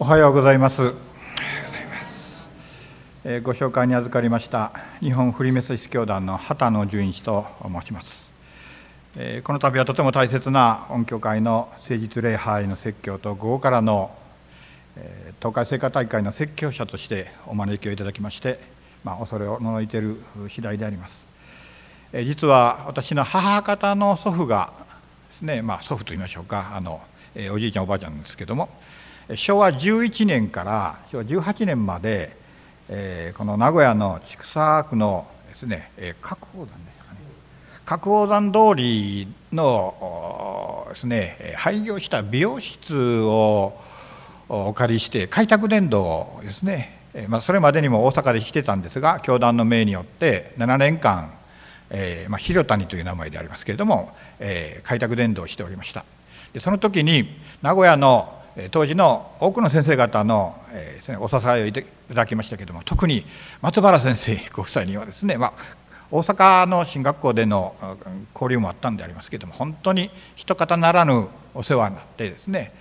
おはようございます。ご紹介に預かりました日本フリーメソシス教団の畑野純一と申します。この度はとても大切な音響会の誠実礼拝の説教と午後からの、東海聖火大会の説教者としてお招きをいただきまして、まあ、恐れをのいている次第であります。実は私の母方の祖父がですね、まあ、祖父といいましょうかあの、おじいちゃんおばあちゃんですけども昭和11年から昭和18年まで、えー、この名古屋の千種区のですね、えー、角宝山ですかね。角宝山通りのですね廃業した美容室をお借りして開拓伝道をですね、えー、まあ、それまでにも大阪でしてたんですが教団の命によって7年間、えーまあ、広谷という名前でありますけれども、えー、開拓伝道をしておりました。でその時に名古屋の当時の多くの先生方の、お支えをいただきましたけれども特に松原先生ご夫妻にはですね、まあ、大阪の進学校での交流もあったんでありますけれども本当に一方ならぬお世話になってですね、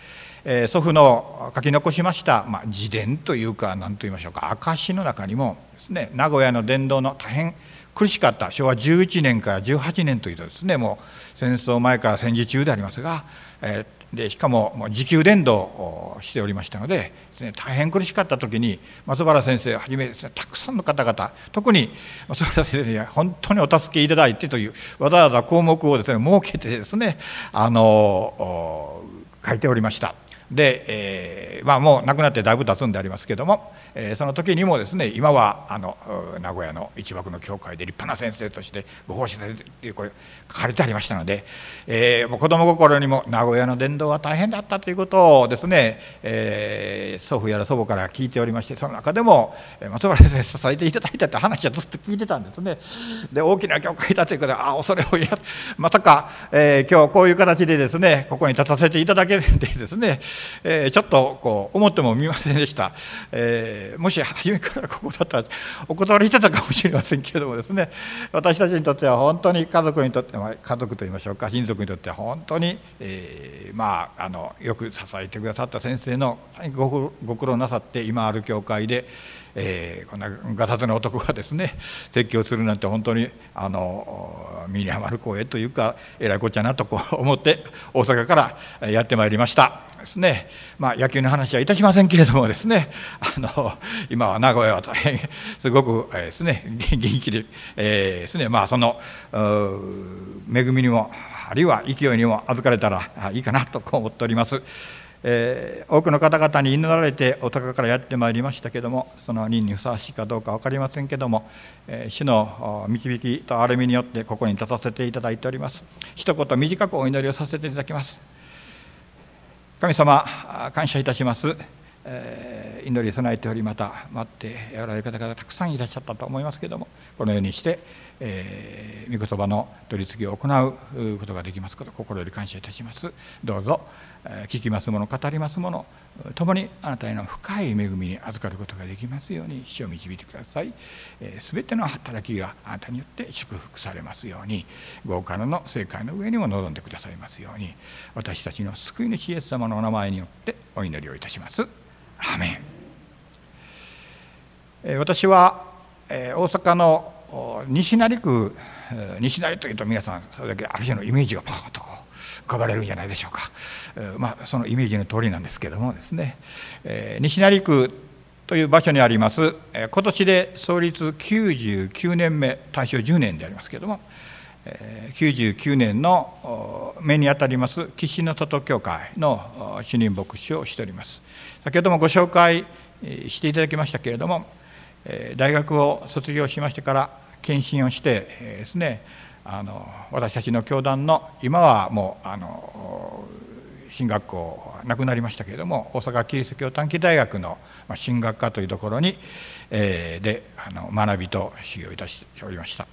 祖父の書き残しました、まあ、自伝というか何と言いましょうか証の中にもですね名古屋の伝道の大変苦しかった昭和11年から18年というとですねもう戦争前から戦時中でありますが、えー、でしかももう持久伝道をしておりましたのでで、ね、大変苦しかった時に松原先生をはじめですねたくさんの方々特に松原先生には本当にお助けいただいてというわざわざ項目をですね設けてですねあの書いておりました。で、えーまあ、もう亡くなってだいぶ経つんでありますけども、え、その時にもですね今はあの名古屋の一幕の教会で立派な先生としてご奉仕されてという声書かれてありましたので、えー、もう子供心にも名古屋の伝道は大変だったということをですね、えー、祖父やら祖母から聞いておりましてその中でも松原先生支えていただいたって話はずっと聞いてたんですね。で大きな教会だということであ恐れをやまさか、えー、今日こういう形でですねここに立たせていただけるんでですねえー、ちょっとこう思ってもみませんでした、えー、もし初めからここだったらお断りしてたかもしれませんけれどもですね私たちにとっては本当に家族にとっては家族といいましょうか親族にとっては本当に、えー、まああのよく支えてくださった先生のごご苦労なさって今ある教会でえー、こんなガタツな男がですね 説教するなんて本当にあの身に余る声というかえらいこっちゃなとこう思って大阪からやってまいりました。ですね。まあ野球の話はいたしませんけれどもですね あの今は名古屋は大変すごく、えー、ですね元気で、えー、ですね。まあその恵みにもあるいは勢いにも預かれたらいいかなと思っております。えー、多くの方々に祈られてお高からやってまいりましたけどもその任にふさわしいかどうか分かりませんけども、えー、主の導きと歩みによってここに立たせていただいております。一言短くお祈りをさせていただきます。神様感謝いたします、えー、祈り備えておりまた待っておられる方々たくさんいらっしゃったと思いますけどもこのようにしてえー、御言葉の取り次ぎを行うことができますこと心より感謝いたします。どうぞ。聞きますもの語りますもの共にあなたへの深い恵みに預かることができますように死を導いてください。すべての働きがあなたによって祝福されますように豪華なの正解の上にも臨んでくださいますように私たちの救い主イエス様のお名前によってお祈りをいたします。アメン。私は大阪の西成区西成というと皆さんそれだけある種のイメージがパーッとこう浮かばれるんじゃないでしょうか、まあ、そのイメージの通りなんですけれどもですね、え西成区という場所にあります、え今年で創立99年目大正10年でありますけれども、え99年の目にあたります岸の里教会の主任牧師をしております。先ほどもご紹介していただきましたけれども大学を卒業しましてから献身をしてですねあの私たちの教団の今はもうあの進学校なくなりましたけれども大阪キリスト教短期大学の進学科というところに、えー、であの学びと修行いたしておりました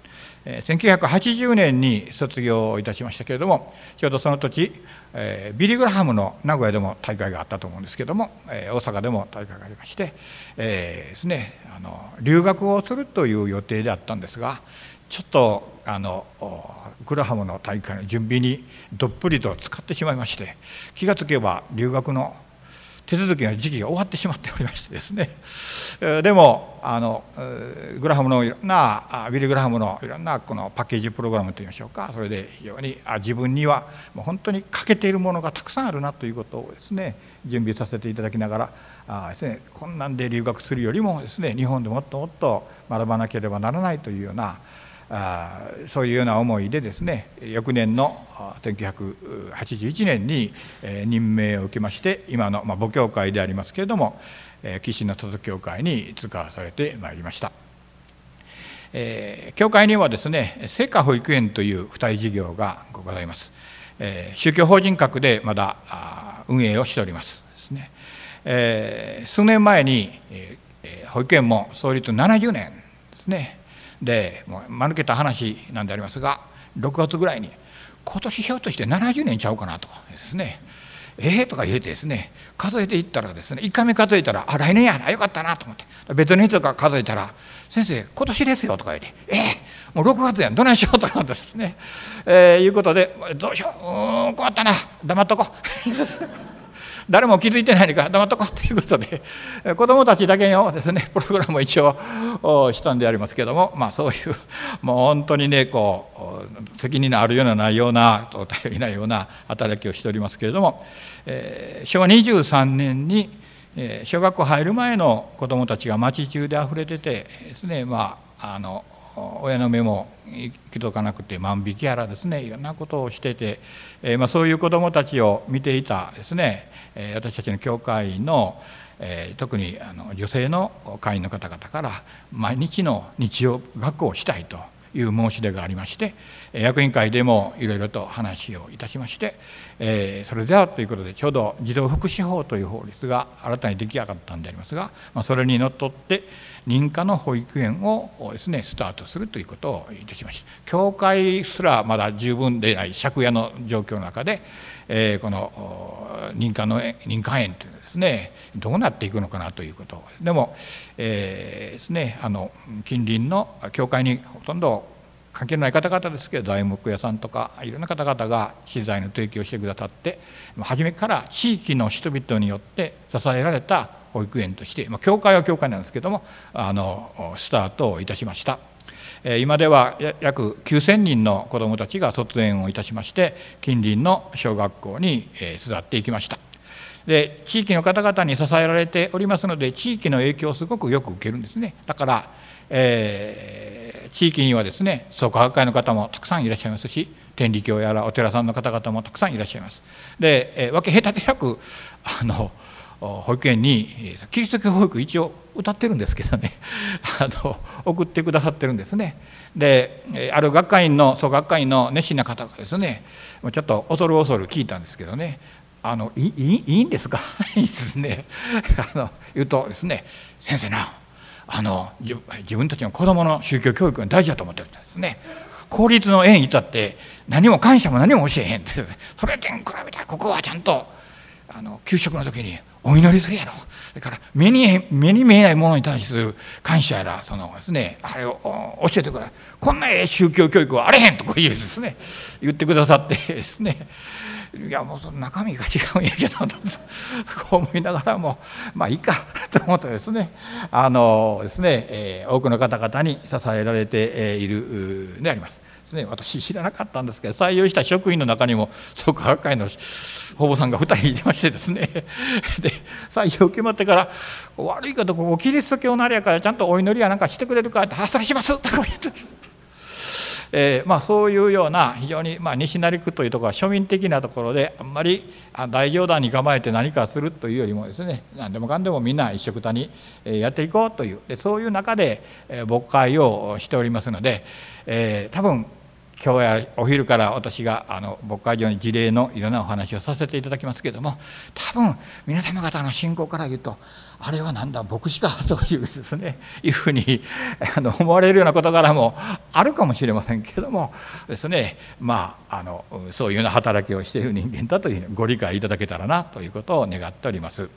え。1980年に卒業いたしましたけれどもちょうどその時、えー、ビリ・グラハムの名古屋でも大会があったと思うんですけども、えー、大阪でも大会がありまして、えー、ですねあの留学をするという予定であったんですがちょっとあのグラハムの大会の準備にどっぷりと使ってしまいまして気がつけば留学の手続きの時期が終わってしまっておりましてですね。でもあのグラハムのいろんなビリー・グラハムのいろんなこのパッケージプログラムといいましょうか。それで非常にあ自分にはもう本当に欠けているものがたくさんあるなということをですね準備させていただきながらあです、ね、こんなんで留学するよりもですね日本でもっともっと学ばなければならないというようなあそういうような思いでですね翌年の1981年に任命を受けまして今の、まあ、母教会でありますけれども岸の都教会に使わされてまいりました。えー、教会にはですね聖火保育園という付帯事業がございます、えー、宗教法人格でまだ運営をしております。ですね、え、数年前に、えー、保育園も創立70年ですね。でもう間抜けた話なんでありますが6月ぐらいに今年ひょっとして70年ちゃうかなとかですね。ええー、とか言うてですね数えていったらですね1回目数えたらあ来年やなよかったなと思って。別の人が数えたら「先生今年ですよ」とか言って「ええー、もう6月やんどないしよう」とかですね、えー、いうことで「どうしよううん困ったな黙っとこう」誰も気づいてないのか黙っとこうということで 子どもたちだけのですねプログラムを一応したんでありますけれども、まあ、そういうもう本当にねこう責任のあるようなないような頼りないような働きをしておりますけれども、えー、昭和23年に小学校入る前の子どもたちが町中であふれててですねまああの親の目も行き届かなくて万引きやらですねいろんなことをしてて、えー、まあ、そういう子どもたちを見ていたですね、え、私たちの教会の、え、特にあの女性の会員の方々から毎日の日曜学校をしたいという申し出がありまして役員会でもいろいろと話をいたしまして、え、それではということでちょうど児童福祉法という法律が新たに出来上がったんでありますが、ま、それにのっとって認可の保育園をですねスタートするということをいたしました。教会すらまだ十分でない借家の状況の中で、え、この認可の認可園というですねどうなっていくのかなということでも、え、ですねあの近隣の教会にほとんど関係ない方々ですけど材木屋さんとかいろんな方々が資材の提供してくださって初めから地域の人々によって支えられた保育園として、まあ、教会は教会なんですけどもあのスタートをいたしました。今では約9,000人の子どもたちが卒園をいたしまして近隣の小学校に育っていきました。で地域の方々に支えられておりますので地域の影響をすごくよく受けるんですね。だから、えー、地域にはですね創価学会の方もたくさんいらっしゃいますし天理教やらお寺さんの方々もたくさんいらっしゃいます。で、えー、分け隔てなくあの保育園にキリスト教保育一応歌ってるんですけどね。あの送ってくださってるんですね。である学会員のそう学会員の熱心な方がですねちょっと恐る恐る聞いたんですけどね。あのいいいいんですか？いいですね。あの言うとですね先生なあの自分たちの子供の宗教教育が大事だと思ってるんですね。公立の園いたって何も感謝も何も教えへんって。それに比べたらここはちゃんとあの給食の時にお祈りするやろ。だから目に目に見えないものに対する感謝やらそのですねあれを教えてくれ。こんなええ宗教教育はあれへんとこう言うですね言ってくださってですね。いやもうその中身が違うんやけどと こう思いながらもまあいいかと思ってですねあのですね、え、多くの方々に支えられているであります。ですね私知らなかったんですけど採用した職員の中にも創価学会の保母さんが2人いましてですね で採用決まってから「悪いけどここキリスト教のあれやからちゃんとお祈りやなんかしてくれるか」って「あそれします」とか言って。えーまあ、そういうような非常に、まあ、西成区というところは庶民的なところであんまり大冗談に構えて何かするというよりもですね何でもかんでもみんな一緒くたにやっていこうというでそういう中で牧会をしておりますので、えー、多分今日やお昼から私があの牧会場に事例のいろんなお話をさせていただきますけれども多分皆様方の信仰から言うとあれはなんだ牧師かというですね いうふうにあの思われるような事柄もあるかもしれませんけれどもですねまああのそういうような働きをしている人間だというふうにご理解いただけたらなということを願っております。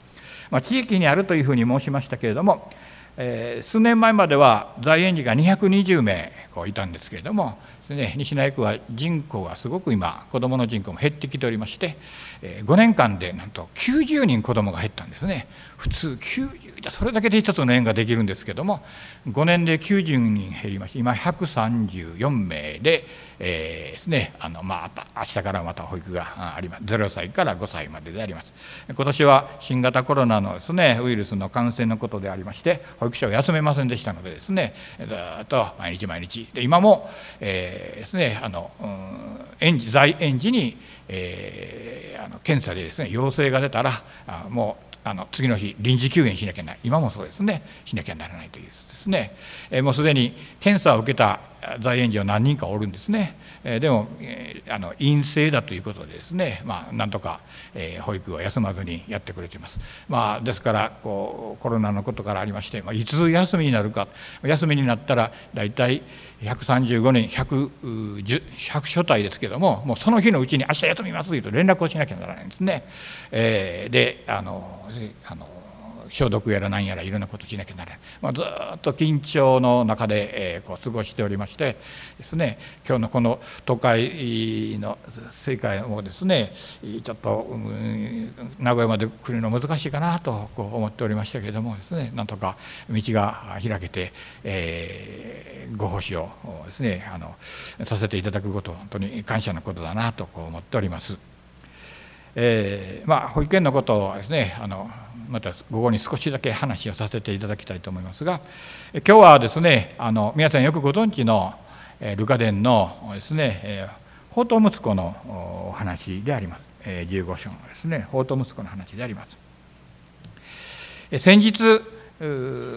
まあ、地域にあるというふうに申しましたけれどもえー、数年前までは在園児が220名こういたんですけれどもね西成区は人口がすごく今子どもの人口も減ってきておりまして5年間でなんと90人子どもが減ったんですね。普通それだけで一つの園ができるんですけども5年で90人減りまして今134名で、えー、ですねあのまあ明日からまた保育があります。0歳から5歳までであります。今年は新型コロナのですねウイルスの感染のことでありまして保育所が休めませんでしたのでですねずっと毎日毎日。で今も、えー、ですねあの、うん、園児在園児に、えー、あの検査でですね陽性が出たらあもうあの次の日臨時休園しなきゃならない今もそうですね。しなきゃならないというですね、えもうすでに検査を受けた在園児は何人かおるんですね、えでも、えあの陰性だということでですね、まあ、なんとか、え保育を休まずにやってくれています、まあ、ですからこうコロナのことからありまして、まあ、いつ休みになるか休みになったら大体135年 100, 100所帯ですけどももうその日のうちに「明日休みます」というと連絡をしなきゃならないんですね。えー、であのあの消毒やら何やらいろんなことしなきゃならない、まあ、ずっと緊張の中で、えー、こう過ごしておりましてですね今日のこの都会の世界もですねちょっと、うん、名古屋まで来るの難しいかなとこう思っておりましたけれどもですねなんとか道が開けて、えー、ご奉仕をですねあのさせていただくこと本当に感謝のことだなとこう思っております。えー、まあ保育園のことをですねあのまた午後に少しだけ話をさせていただきたいと思いますが今日はですねあの皆さんよくご存知のルカ伝のですね宝刀息子のお話であります。15章のですね宝刀息子の話であります。先日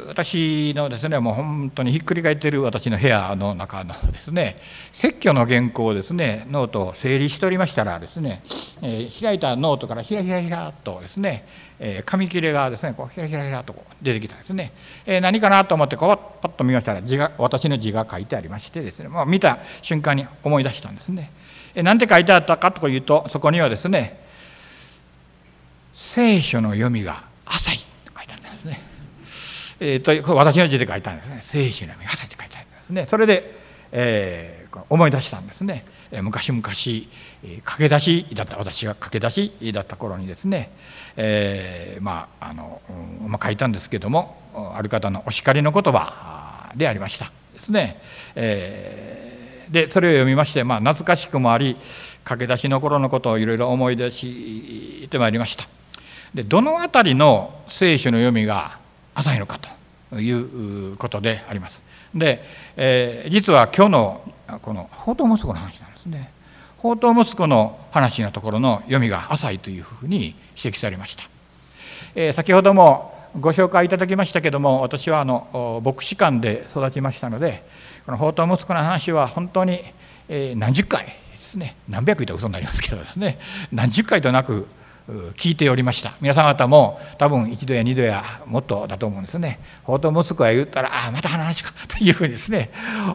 私のですねもう本当にひっくり返ってる私の部屋の中のですね説教の原稿をですねノートを整理しておりましたらですね、えー、開いたノートからひらひらひらっとですね、えー、紙切れがですねこうひらひらひらと出てきたんですね、えー、何かなと思ってこうパッと見ましたら字が私の字が書いてありましてですね、まあ、見た瞬間に思い出したんですね。えー、何て書いてあったかというとそこにはですね聖書の読みが浅いと書いてあるんですね。えー、と私の字で書いたんですね「聖書の見朝」って書いてあるんですね。それで、えー、思い出したんですね。昔々駆け出しだった私が駆け出しだった頃にですね、えー、まああの、まあ、書いたんですけどもある方のお叱りの言葉でありましたですね、えー、でそれを読みまして、まあ、懐かしくもあり駆け出しの頃のことをいろいろ思い出してまいりましたでどの辺りの聖書の読みが浅いのかということであります。で、えー、実は今日のこの宝刀息子の話なんですね。宝刀息子の話のところの読みが浅いというふうに指摘されました。えー、先ほどもご紹介いただきましたけども私はあの牧師館で育ちましたのでこの宝刀息子の話は本当に、えー、何十回ですね何百言と嘘になりますけどですね何十回となく聞いておりました皆さん方も多分一度や二度やもっとだと思うんですね法と息子が言ったらああまた話かというふうにですね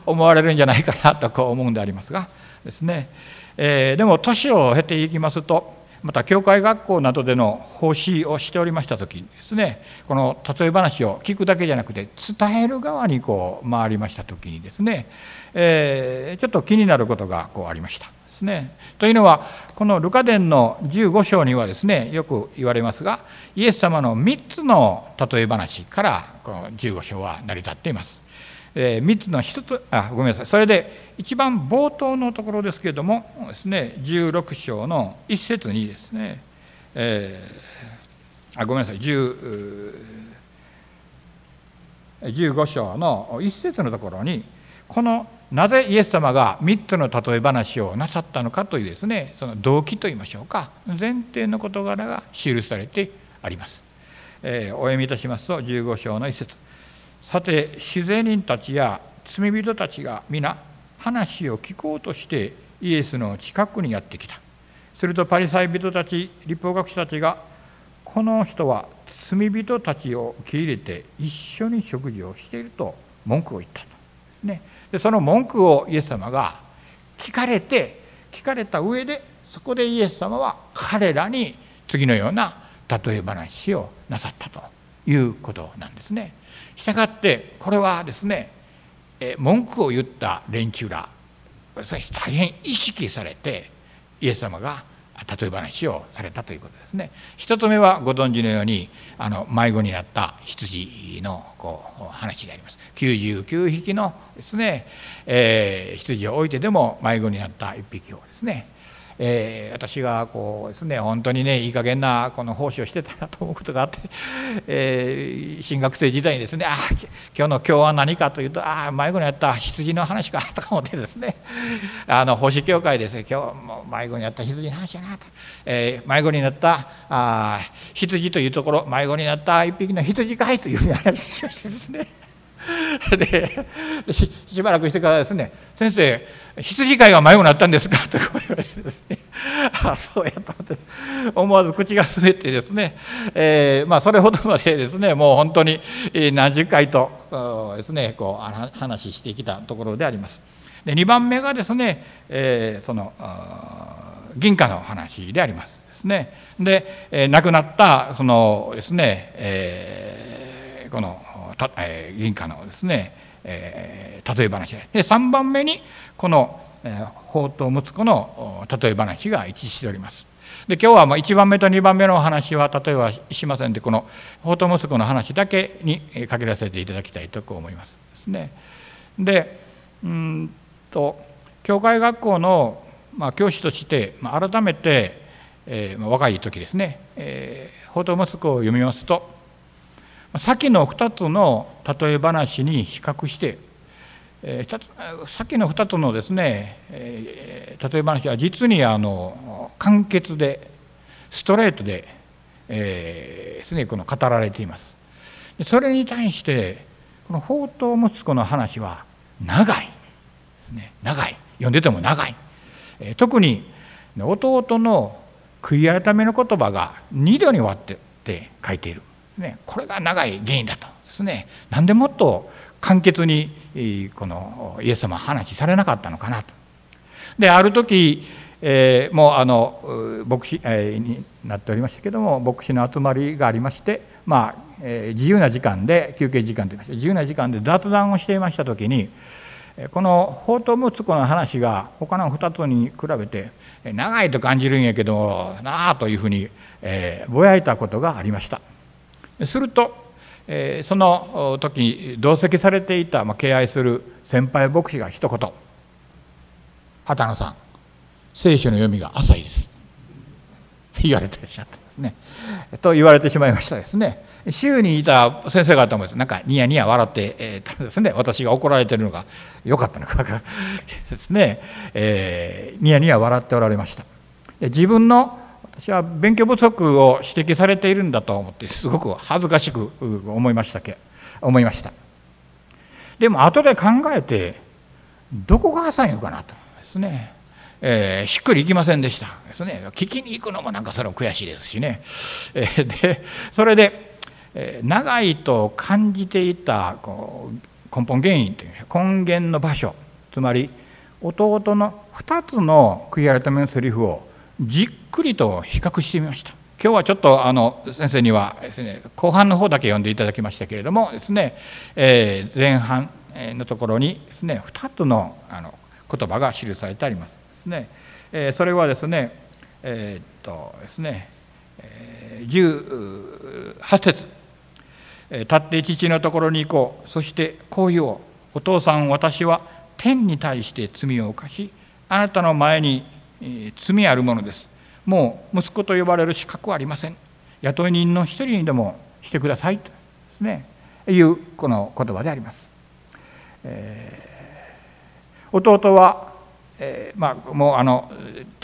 思われるんじゃないかなとこう思うんでありますがですね、えー、でも年を経ていきますとまた教会学校などでの奉仕をしておりました時にですねこの例え話を聞くだけじゃなくて伝える側にこう回りました時にですね、えー、ちょっと気になることがこうありました。ね。というのはこのルカ伝の15章にはですねよく言われますがイエス様の3つの例え話からこの15章は成り立っています。えー、3つの1つあごめんなさいそれで一番冒頭のところですけれどもですね16章の1節にですね、えー、あごめんなさい。15章の1節のところにこのなぜイエス様が3つの例え話をなさったのかというですねその動機といいましょうか。前提の事柄が記されてあります。えー、お読みいたしますと15章の一節。さて自然人たちや罪人たちが皆話を聞こうとしてイエスの近くにやってきた。するとパリサイ人たち立法学者たちがこの人は罪人たちを受け入れて一緒に食事をしていると文句を言ったと。ですね。でその文句をイエス様が聞かれて聞かれた上でそこでイエス様は彼らに次のような例え話をなさったということなんですね。したがってこれはですねえ文句を言った連中ら大変意識されてイエス様が例え話をされたということですね。一つ目はご存知のようにあの迷子になった羊のこう話であります。99匹のですね、えー、羊を置いてでも迷子になった1匹をですねえー、私がこうですね本当にねいい加減なこの奉仕をしてたなと思うことがあって、えー、新学生時代にですねあ今日の今日は何かというとああ迷子になった羊の話かとか思ってですねあの奉仕協会ですね今日も迷子になった羊の話やなと、えー、迷子になったあ羊というところ迷子になった一匹の羊飼いというふうに話しましてですね でしばらくしてからですね「先生羊飼いが迷子になったんですか? 」とか言われてですね「あそうや」と思って思わず口が滑ってですね、えー、まあ、それほどまでですねもう本当に何十回とですねこう話してきたところであります。で2番目がですね、えー、その銀貨の話でありますですね。で、えー、亡くなったそのですね、えー、このえ銀貨のですね、えー、例え話で3番目にこの宝刀息子の例え話が一致しております。で今日はまあ1番目と2番目の話は例えばしませんでこの宝刀息子の話だけにかけらせていただきたいと思いますですね。でうんと教会学校の、まあ、教師として、まあ、改めて、えー、若い時ですね、えー、息子を読みますと先の2つの例え話に比較して、えー、先の2つのですね、えー、例え話は実にあの簡潔でストレートで、えー、ですねこの語られています。それに対してこの宝刀息子の話は長い。ですね長い。読んでても長い、えー、特に弟の悔い改めの言葉が2度に割ってって書いている。ね、これが長い原因だとですねなんでもっと簡潔にこのイエス様は話されなかったのかなと。である時、えー、もうあの牧師、えー、になっておりましたけども牧師の集まりがありましてまあ、えー、自由な時間で休憩時間といいまして自由な時間で雑談をしていました時にこの宝刀息子の話が他の2つに比べて長いと感じるんやけどなあというふうに、えー、ぼやいたことがありました。すると、えー、その時に同席されていた、まあ、敬愛する先輩牧師が一言「畑野さん聖書の読みが浅いです」言われてしゃったんですね。と言われてしまいましたですね。週にいた先生方もなんかニヤニヤ笑ってえー、ですね私が怒られてるのが良かったのかですね、えー、ニヤニヤ笑っておられました。自分の私は勉強不足を指摘されているんだと思ってすごく恥ずかしく思いましたけ思いました。でも後で考えてどこが浅いのかなとですね、えー、しっくりいきませんでした。ですね。聞きに行くのもなんかそれも悔しいですしね、えー、でそれで、えー、長いと感じていたこう根本原因という根源の場所つまり弟の2つの悔い改めのセリフをじっくりと比較してみました。今日はちょっとあの先生にはです、ね、後半の方だけ読んでいただきましたけれどもですね、えー、前半のところにですね2つのあの言葉が記されてありますですね、えー、それはですねえー、っとですね、えー、18節。立って父のところに行こう。そしてこう言おう。お父さん私は天に対して罪を犯しあなたの前に罪あるものです。もう息子と呼ばれる資格はありません。雇い人の一人にでもしてくださいとですねいうこの言葉であります、えー、弟は、えー、まあもうあの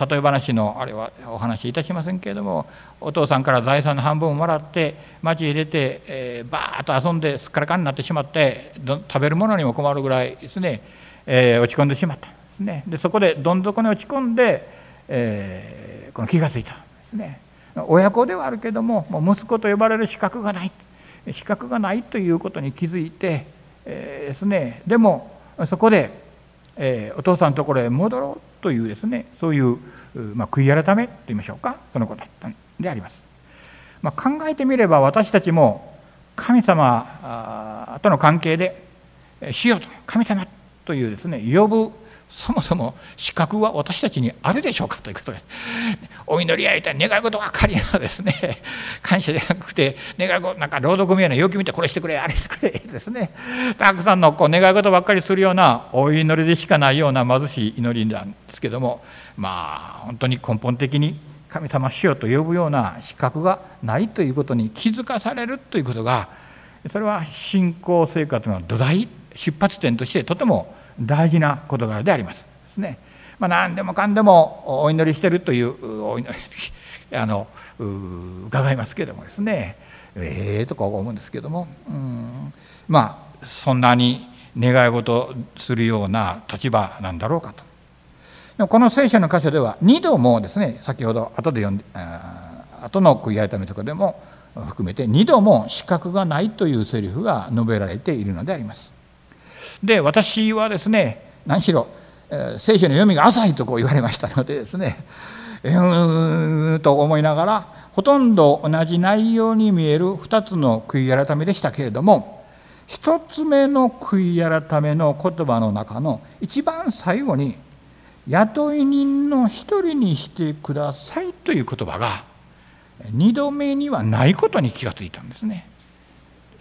例え話のあれはお話しいたしませんけれどもお父さんから財産の半分をもらって町へ出て、えー、バーッと遊んですっからかんになってしまって食べるものにも困るぐらいですね、えー、落ち込んでしまったんですね。でそこでどん底に落ち込んで、えー、この気が付いたんですね。親子ではあるけどももう息子と呼ばれる資格がない。資格がないということに気づいて、えー、ですね。でもそこで、えー、お父さんのところへ戻ろうというですねそういう、まあ、悔い改めと言いましょうか。そのことだったんであります、まあ、考えてみれば私たちも神様との関係で「主よと神様」というですね呼ぶそもそも資格は私たちにあるでしょうかということで。お祈りやいたい願い事ばかりのですね。感謝じゃなくて願い事なんか労働組合の要求見てこれしてくれあれしてくれですね。たくさんのこう願い事ばっかりするようなお祈りでしかないような貧しい祈りなんですけどもまあ本当に根本的に神様しよと呼ぶような資格がないということに気づかされるということがそれは信仰生活の土台出発点としてとても大事な事柄でありますですね。まあ、何でもかんでもお祈りしてるというお祈り あの伺いますけどもですねええー、とか思うんですけどもうんまあそんなに願い事するような立場なんだろうかと。でもこの聖書の箇所では2度もですね先ほど後で読んで後の悔い改めとかでも含めて2度も資格がないというセリフが述べられているのであります。で私はですね何しろ、えー、聖書の読みが浅いとこう言われましたのでですね うーんと思いながらほとんど同じ内容に見える2つの悔い改めでしたけれども1つ目の悔い改めの言葉の中の一番最後に「雇い人の一人にしてください」という言葉が2度目にはないことに気がついたんですね。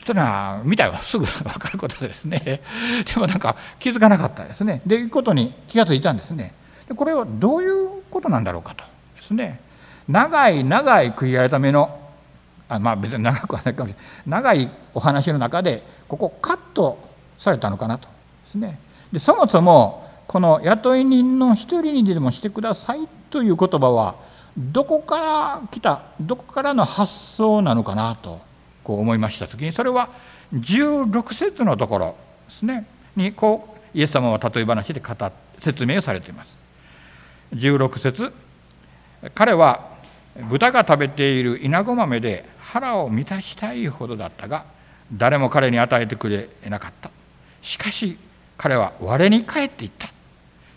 というのは見たらすぐ分かることですね。でもなんか気づかなかったですね。でいうことに気が付いたんですね。でこれはどういうことなんだろうかとですね。長い長い悔い改めのあまあ別に長くはないかもしれない。長いお話の中でここカットされたのかなとですね。でそもそもこの雇い人の一人にでもしてくださいという言葉はどこから来たどこからの発想なのかなとこう思いました時にそれは16節のところですね。にこうイエス様は例え話で語説明をされています。16節彼は豚が食べている稲子豆で腹を満たしたいほどだったが誰も彼に与えてくれなかった。しかし彼は我に帰っていった。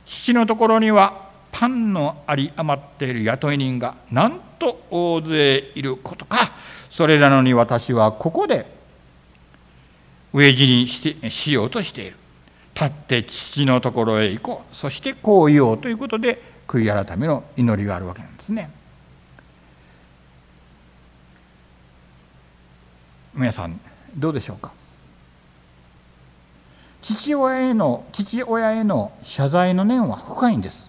父のところにはパンのあり余っている雇い人がなんと大勢いることか。それなのに私はここで飢え死にしてしようとしている。立って父のところへ行こう。そしてこう言おうということで悔い改めの祈りがあるわけなんですね。皆さんどうでしょうか？父親への父親への謝罪の念は深いんです。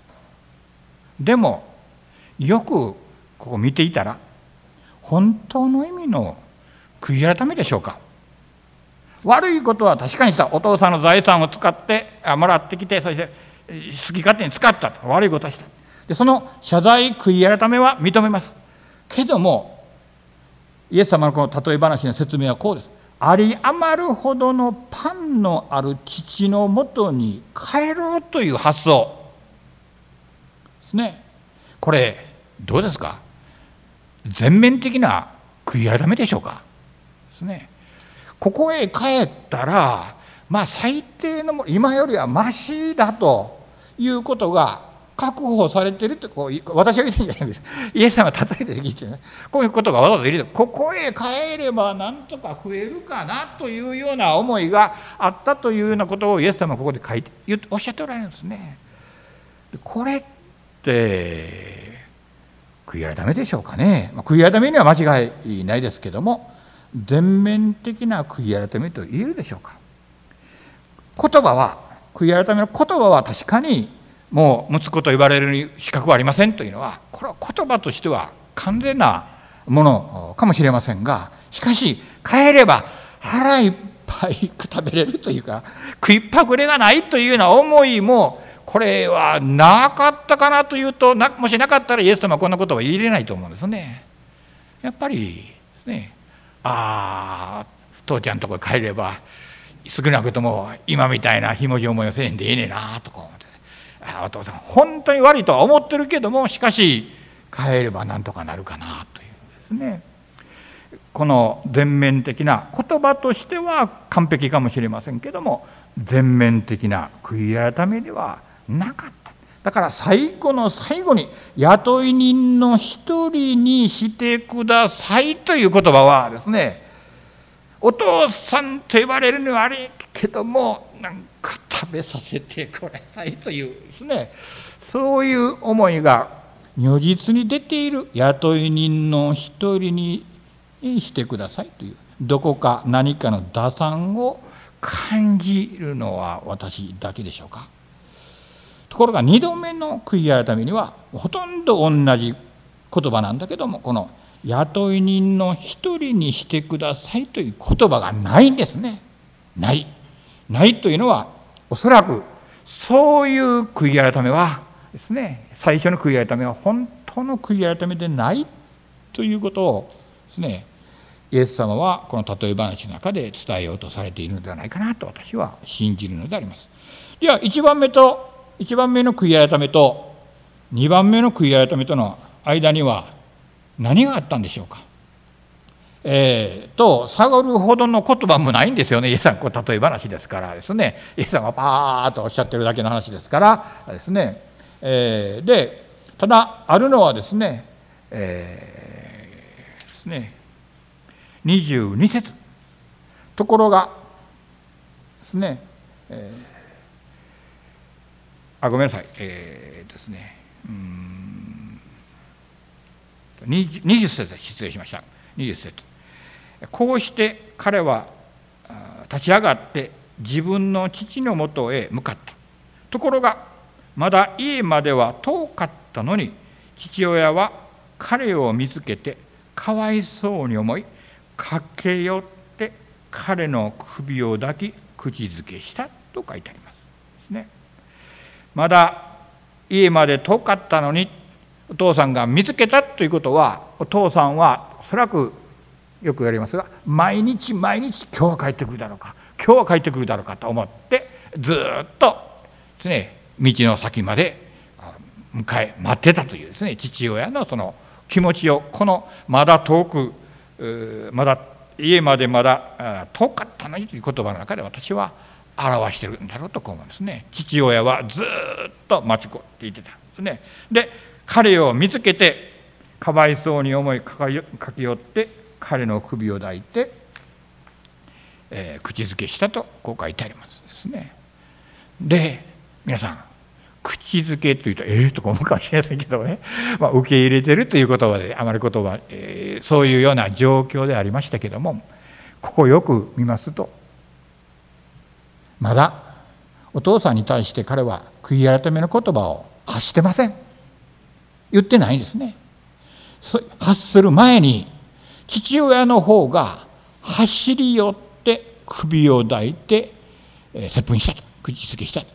でもよくここ見ていたら本当の意味の悔い改めでしょうか。悪いことは確かにした。お父さんの財産を使ってあもらってきてそして好き勝手に使ったと。悪いことはした。でその謝罪悔い改めは認めます。けどもイエス様のこの例え話の説明はこうです。あり余るほどのパンのある父のもとに帰ろうという発想。ですね。これどうですか？全面的な悔い改めでしょうか。ですね。ここへ帰ったらまあ最低のも今よりはましだということが確保されてるってこう私は言ってんじゃないです。イエス様は例えて聞いてねこういうことがわざわざ入れてここへ帰ればなんとか増えるかなというような思いがあったというようなことをイエス様はここで書いておっしゃっておられるんですね。これって悔い改めでしょうかね、まあ、悔い改めには間違いないですけども全面的な悔い改めと言えるでしょうか。言葉は悔い改めの言葉は確かにもう息子と言われる資格はありませんというのはこれは言葉としては完全なものかもしれませんがしかし帰れば腹いっぱい食べれるというか食いっぱぐれがないというような思いもこれはなかったかなというともしなかったらイエス様はこんなことは言いれないと思うんですね。やっぱりですねああ父ちゃんとこ帰れば少なくとも今みたいなひもじ思いをせんでええねんなとか思ってあお父さん本当に悪いとは思ってるけどもしかし帰ればなんとかなるかなというですねこの全面的な言葉としては完璧かもしれませんけども全面的な悔い改めではなかった。だから最後の最後に雇い人の一人にしてくださいという言葉はですねお父さんと呼ばれるにはあれけどもなんか食べさせてくださいというですねそういう思いが如実に出ている雇い人の一人にしてくださいというどこか何かの打算を感じるのは私だけでしょうか？ところが2度目の悔い改めにはほとんど同じ言葉なんだけどもこの雇い人の一人にしてくださいという言葉がないんですねないないというのはおそらくそういう悔い改めはですね最初の悔い改めは本当の悔い改めでないということをですねイエス様はこの例え話の中で伝えようとされているのではないかなと私は信じるのであります。では1番目と1番目の悔い改めと2番目の悔い改めとの間には何があったんでしょうか。えー、と探るほどの言葉もないんですよね。イエスさんこう例え話ですからですね。イエスさんがパーッとおっしゃってるだけの話ですからですね、えー、でただあるのはですね,、えー、ですね。22節。ところがですね、えー、あごめんなさい。えー、ですね。うん。20節失礼しました。20節こうして彼は立ち上がって自分の父のもとへ向かった。ところがまだ家までは遠かったのに父親は彼を見つけてかわいそうに思い駆け寄って彼の首を抱き口づけしたと書いてありますね。まだ家まで遠かったのにお父さんが見つけたということはお父さんはおそらくよく言われますが毎日毎日今日は帰ってくるだろうか今日は帰ってくるだろうかと思ってずっとですね道の先まで迎え待ってたというですね父親のその気持ちをこのまだ遠くまだ家までまだ遠かったのにという言葉の中で私は表してるんだろうと思うんですね。父親はずっと待ちこっていてたんですね。で彼を見つけてかわいそうに思い駆け寄って彼の首を抱いて、えー、口づけしたとこう書いてありますですね。で皆さん口づけというとええー、とか思うかもしれませんけどね、まあ、受け入れてるという言葉であまり言葉、えー、そういうような状況でありましたけどもここよく見ますとまだお父さんに対して彼は悔い改めの言葉を発してません。言ってないんですね。発する前に父親の方が走り寄って首を抱いて接吻したと。口づけしたと。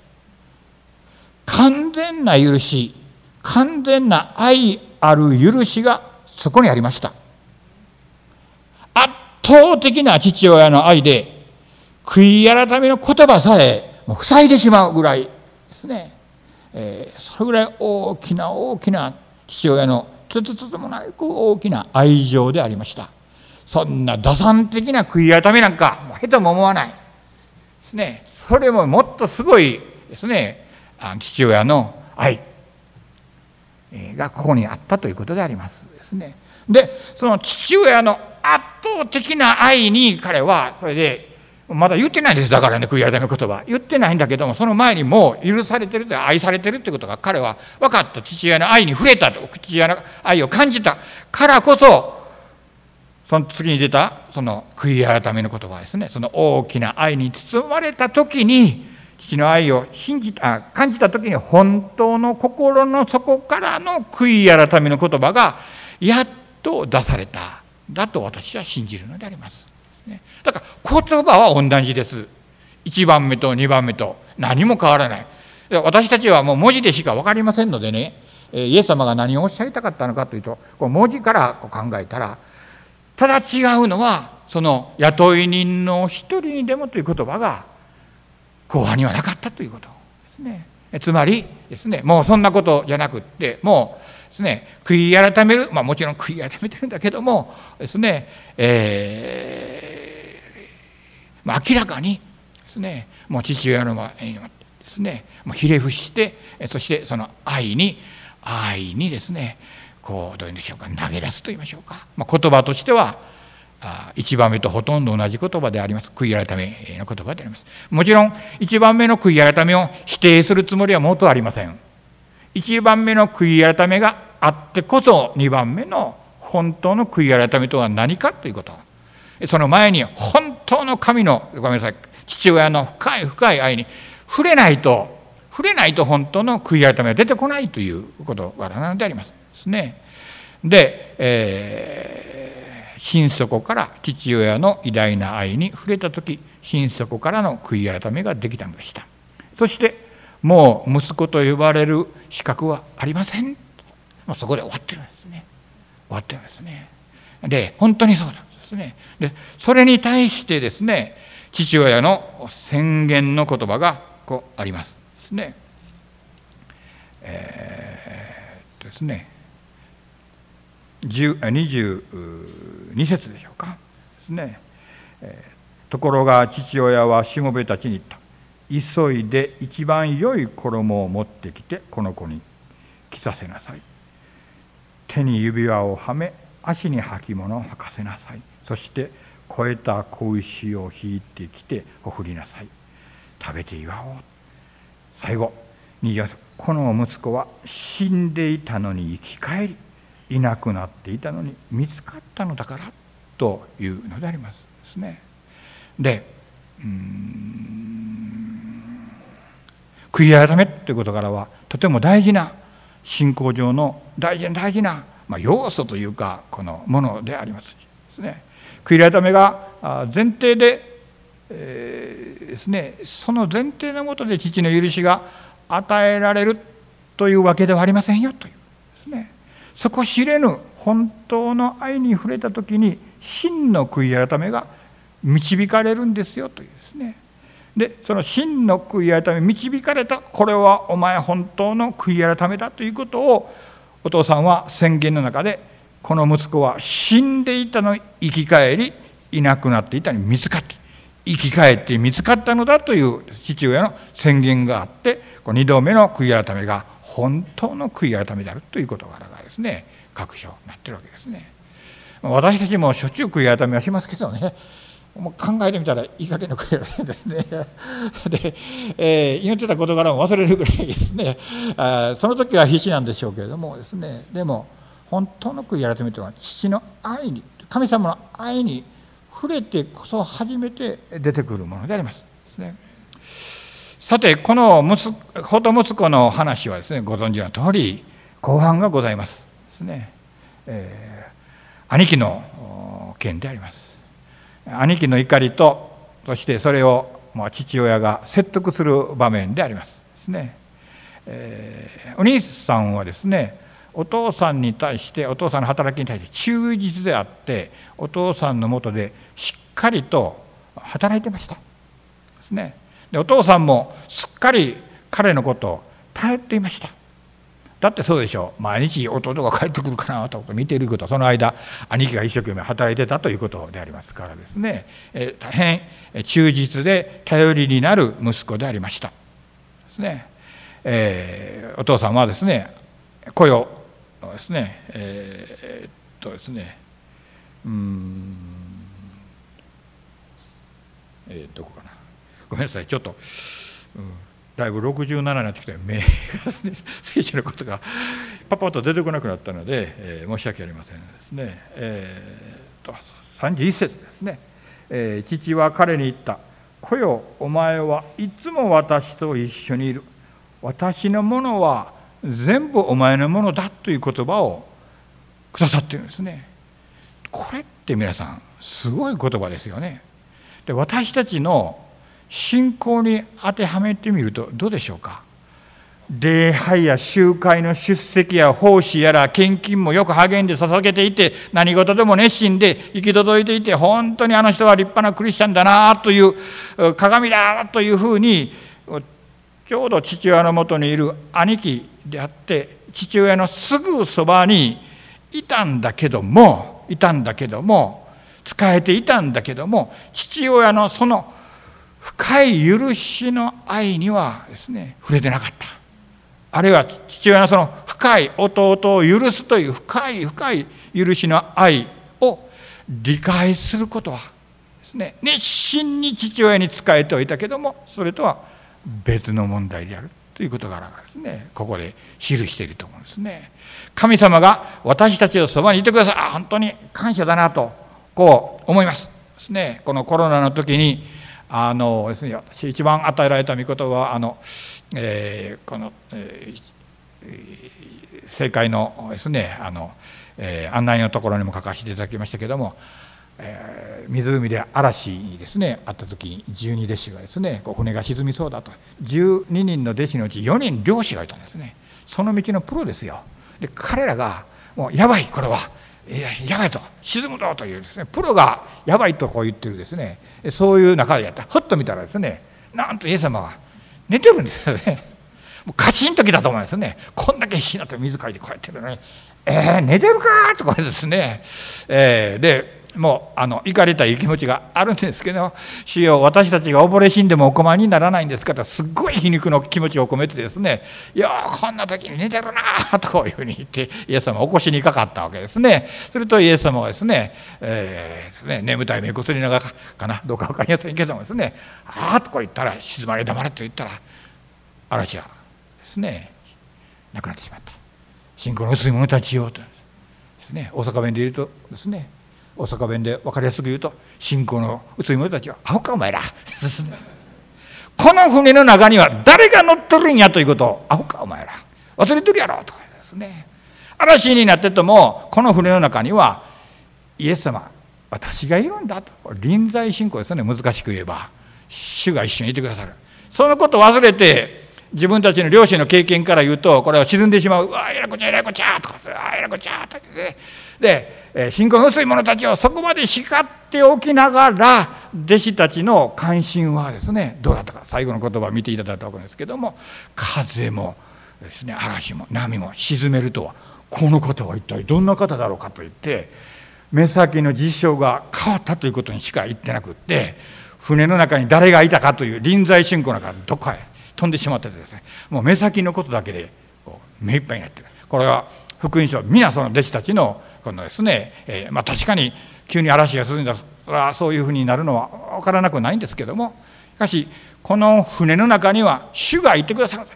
完全な許し完全な愛ある許しがそこにありました。圧倒的な父親の愛で悔い改めの言葉さえもう塞いでしまうぐらいですね、えー、それぐらい大きな大きな父親のとてつもなく大きな愛情でありました。そんな打算的な悔い改めなんかもうへとも思わないですね。それももっとすごいですね。父親の愛。がここにあったということでありますですね。でその父親の圧倒的な愛に彼はそれでまだ言ってないんですだからね悔い改め言葉。言ってないんだけどもその前にもう許されてるって愛されてるってことが彼は分かった。父親の愛に触れたと父親の愛を感じた。からこそその次に出たその悔い改めの言葉ですね。その大きな愛に包まれた時に父の愛を信じた感じた時に本当の心の底からの悔い改めの言葉がやっと出された。だと私は信じるのであります。だから言葉は同じです。1番目と2番目と何も変わらない。私たちはもう文字でしか分かりませんのでねイエス様が何をおっしゃりたかったのかというとこう文字からこう考えたらただ違うのはその雇い人の一人にでもという言葉が後半にはなかったということですね。つまりですねもうそんなことじゃなくってもうですね悔い改めるまあもちろん悔い改めてるんだけどもですね、えーまあ、明らかにですね。もう父親の前にですね。もうひれ伏してそしてその愛に愛にですねこうどういうんでしょうか投げ出すと言いましょうか、まあ、言葉としては1番目とほとんど同じ言葉であります。悔い改めの言葉であります。もちろん1番目の悔い改めを否定するつもりはもとありません。1番目の悔い改めがあってこそ2番目の本当の悔い改めとは何かということ。その前に本当の神のごめんなさい父親の深い深い愛に触れないと触れないと本当の悔い改めは出てこないということ柄なのでありますですね。で、えー、心底から父親の偉大な愛に触れた時心底からの悔い改めができたのでした。そしてもう息子と呼ばれる資格はありません。もうそこで終わってるんですね。終わってるんですね。で本当にそうなんですね。でそれに対してですね父親の宣言の言葉がこうあります。ですね。えー、っとですね。22節でしょうか。ですね、えー、ところが父親はしもべたちに言った。急いで一番良い衣を持ってきてこの子に着させなさい。手に指輪をはめ足に履物を履かせなさい。そして肥えた子牛を引いてきてほふりなさい食べて祝おう最後24この息子は死んでいたのに生き返りいなくなっていたのに見つかったのだからというのでありますですね。でうん悔い改めということからはとても大事な信仰上の大事な大事な、まあ、要素というかこのものでありますですね。悔い改めが前提で、えー、ですねその前提のもとで父の許しが与えられるというわけではありませんよというですね。そこ知れぬ本当の愛に触れた時に真の悔い改めが導かれるんですよというですねでその真の悔い改め導かれたこれはお前本当の悔い改めだということをお父さんは宣言の中でこの息子は死んでいたの生き返りいなくなっていたに見つかって生き返って見つかったのだという父親の宣言があって2度目の悔い改めが本当の悔い改めであるということからがですね確証になってるわけですね。私たちもしょっちゅう悔い改めはしますけどねもう考えてみたらいい加減の悔い改めですね。で、えー、祈ってた事柄も忘れるぐらいですねあその時は必死なんでしょうけれどもですねでも本当の悔い改めとは父の愛に神様の愛に触れてこそ初めて出てくるものであります。ですね。さてこの息子と息子の話はですねご存知の通り後半がございます。ですね、えー、兄貴の件であります。兄貴の怒りとそしてそれをま父親が説得する場面であります。ですね、えー、お兄さんはですねお父さんに対してお父さんの働きに対して忠実であってお父さんのもとでしっかりと働いてました。ですね。でお父さんもすっかり彼のことを頼っていました。だってそうでしょう。毎日弟が帰ってくるかなと見ていること。その間兄貴が一生懸命働いてたということでありますからですね、え大変忠実で頼りになる息子でありました。ですね、えー、お父さんはですね声をですね。えー、っとですね。うん。えー、どこかな。ごめんなさい。ちょっと、うん、だいぶ67になってきて目が 聖書のことがパパッと出てこなくなったので、えー、申し訳ありませんですね。えー、と31節ですね、えー、父は彼に言った「子よお前はいつも私と一緒にいる。私のものは全部お前のものだ」という言葉をくださってるんですね。これって皆さんすごい言葉ですよね。で私たちの信仰に当てはめてみるとどうでしょうか礼拝や集会の出席や奉仕やら献金もよく励んで捧げていて何事でも熱心で行き届いていて本当にあの人は立派なクリスチャンだなという鏡だというふうにちょうど父親のもとにいる兄貴であって父親のすぐそばにいたんだけどもいたんだけども仕えていたんだけども父親のその深い許しの愛にはですね触れてなかった。あるいは父親のその深い弟を許すという深い深い許しの愛を理解することはですね熱心に父親に仕えておいたけどもそれとは別の問題である。ということがですね。ここで記していると思うんですね。神様が私たちのそばにいてください。あ本当に感謝だなとこう思います。ですね。このコロナの時にあのですね私一番与えられた御言葉はあの、えー、この、えー、正解のですねあの、えー、案内のところにも書かせていただきましたけどもえー、湖で嵐にですねあった時に12弟子がですねこう船が沈みそうだと。12人の弟子のうち4人漁師がいたんですね。その道のプロですよ。で彼らがもうやばいこれは。いややばいと。沈むぞというですねプロがやばいとこう言ってるですね。そういう中でやった。ふっと見たらですねなんとイエス様が寝てるんですよね。もうカチンときたと思いますね。こんだけ必死になって水かいてこうやってるのに「えー、寝てるか?」とかですね、えー、でもうあの怒りたい気持ちがあるんですけど「主よ私たちが溺れ死んでもお困りにならないんですからすっごい皮肉の気持ちを込めてですね「いやこんな時に寝てるな」とこういうふうに言ってイエス様を起こしにかかったわけですね。するとイエス様はですね,、えー、ね眠たい目こすりながらかなどうか分かりませんけどもですね「ああ」とこう言ったら「静まれ黙れ」と言ったら嵐がですね亡くなってしまった。信仰の薄い者たちよとですね大阪弁で言うとですね大阪弁で分かりやすく言うと信仰のうつい者たちは「アホかお前ら」この船の中には誰が乗ってるんやということを「アホかお前ら。忘れてるやろ」とかですね。嵐になっててもこの船の中にはイエス様私がいるんだと。臨在信仰ですね。難しく言えば。主が一緒にいてくださる。そのことを忘れて自分たちの両親の経験から言うとこれは沈んでしまう「うわえらこちゃえらこちゃ」とか「あえらこちゃ」とかで信仰の薄い者たちをそこまで叱っておきながら弟子たちの関心はですねどうだったか。最後の言葉を見ていただいたわけですけども風もですね嵐も波も沈めるとはこの方は一体どんな方だろうかと言って目先の事象が変わったということにしか言ってなくって船の中に誰がいたかという臨在信仰の中どこかへ飛んでしまっててですねもう目先のことだけで目いっぱいになってる。これは福音書は皆その弟子たちのこのですね、えー、まあ、確かに急に嵐が進んだらそういうふうになるのは分からなくないんですけども。しかしこの船の中には主がいてくださる。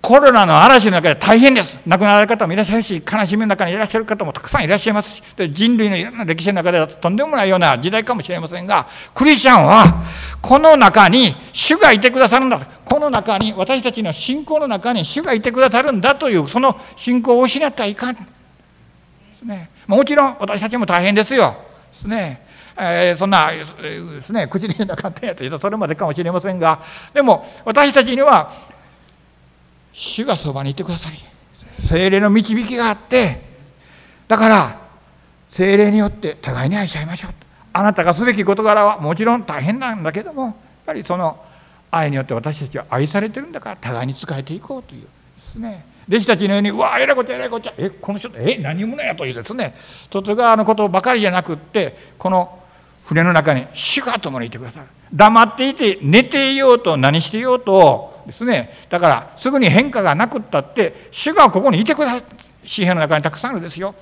コロナの嵐の中で大変です。亡くなられる方もいらっしゃるし悲しみの中にいらっしゃる方もたくさんいらっしゃいますし。で人類のいろんな歴史の中ではとんでもないような時代かもしれませんがクリスチャンはこの中に主がいてくださるんだこの中に私たちの信仰の中に主がいてくださるんだというその信仰を失ってはいかん。ね、もちろん私たちも大変ですよ。ですね。えー、そんなですね。口に言うなかったやというとそれまでかもしれませんが。でも私たちには主がそばにいてくださり精霊の導きがあってだから精霊によって互いに愛し合いましょう。あなたがすべき事柄はもちろん大変なんだけどもやっぱりその愛によって私たちは愛されてるんだから互いに仕えていこうという。ですね。弟子たちのように「うわえらいこっちゃえらいこっちゃえこの人え何者や」というですね外側のことばかりじゃなくってこの船の中に主が共にいてくださる。黙っていて寝ていようと何していようとですねだからすぐに変化がなくったって主がここにいてくださる。紙幣の中にたくさんあるんですよ。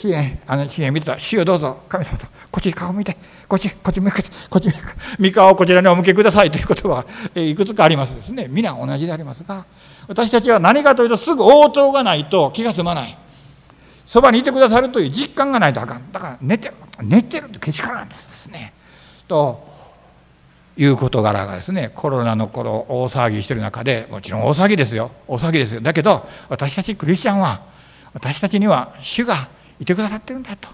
紙幣あの紙幣見てたら「主よどうぞ神様とこっちに顔見てこっちこっち向けてこっち向けて三河をこちらにお向けください」ということはいくつかありますですね。皆同じでありますが私たちは何かというとすぐ応答がないと気が済まない。そばにいてくださるという実感がないとあかん。だから寝てる。寝てるってけしからんですね。という事柄がですねコロナの頃大騒ぎしてる中でもちろん大騒ぎですよ。大騒ぎですよ。だけど私たちクリスチャンは私たちには主がいてくださってるんだと。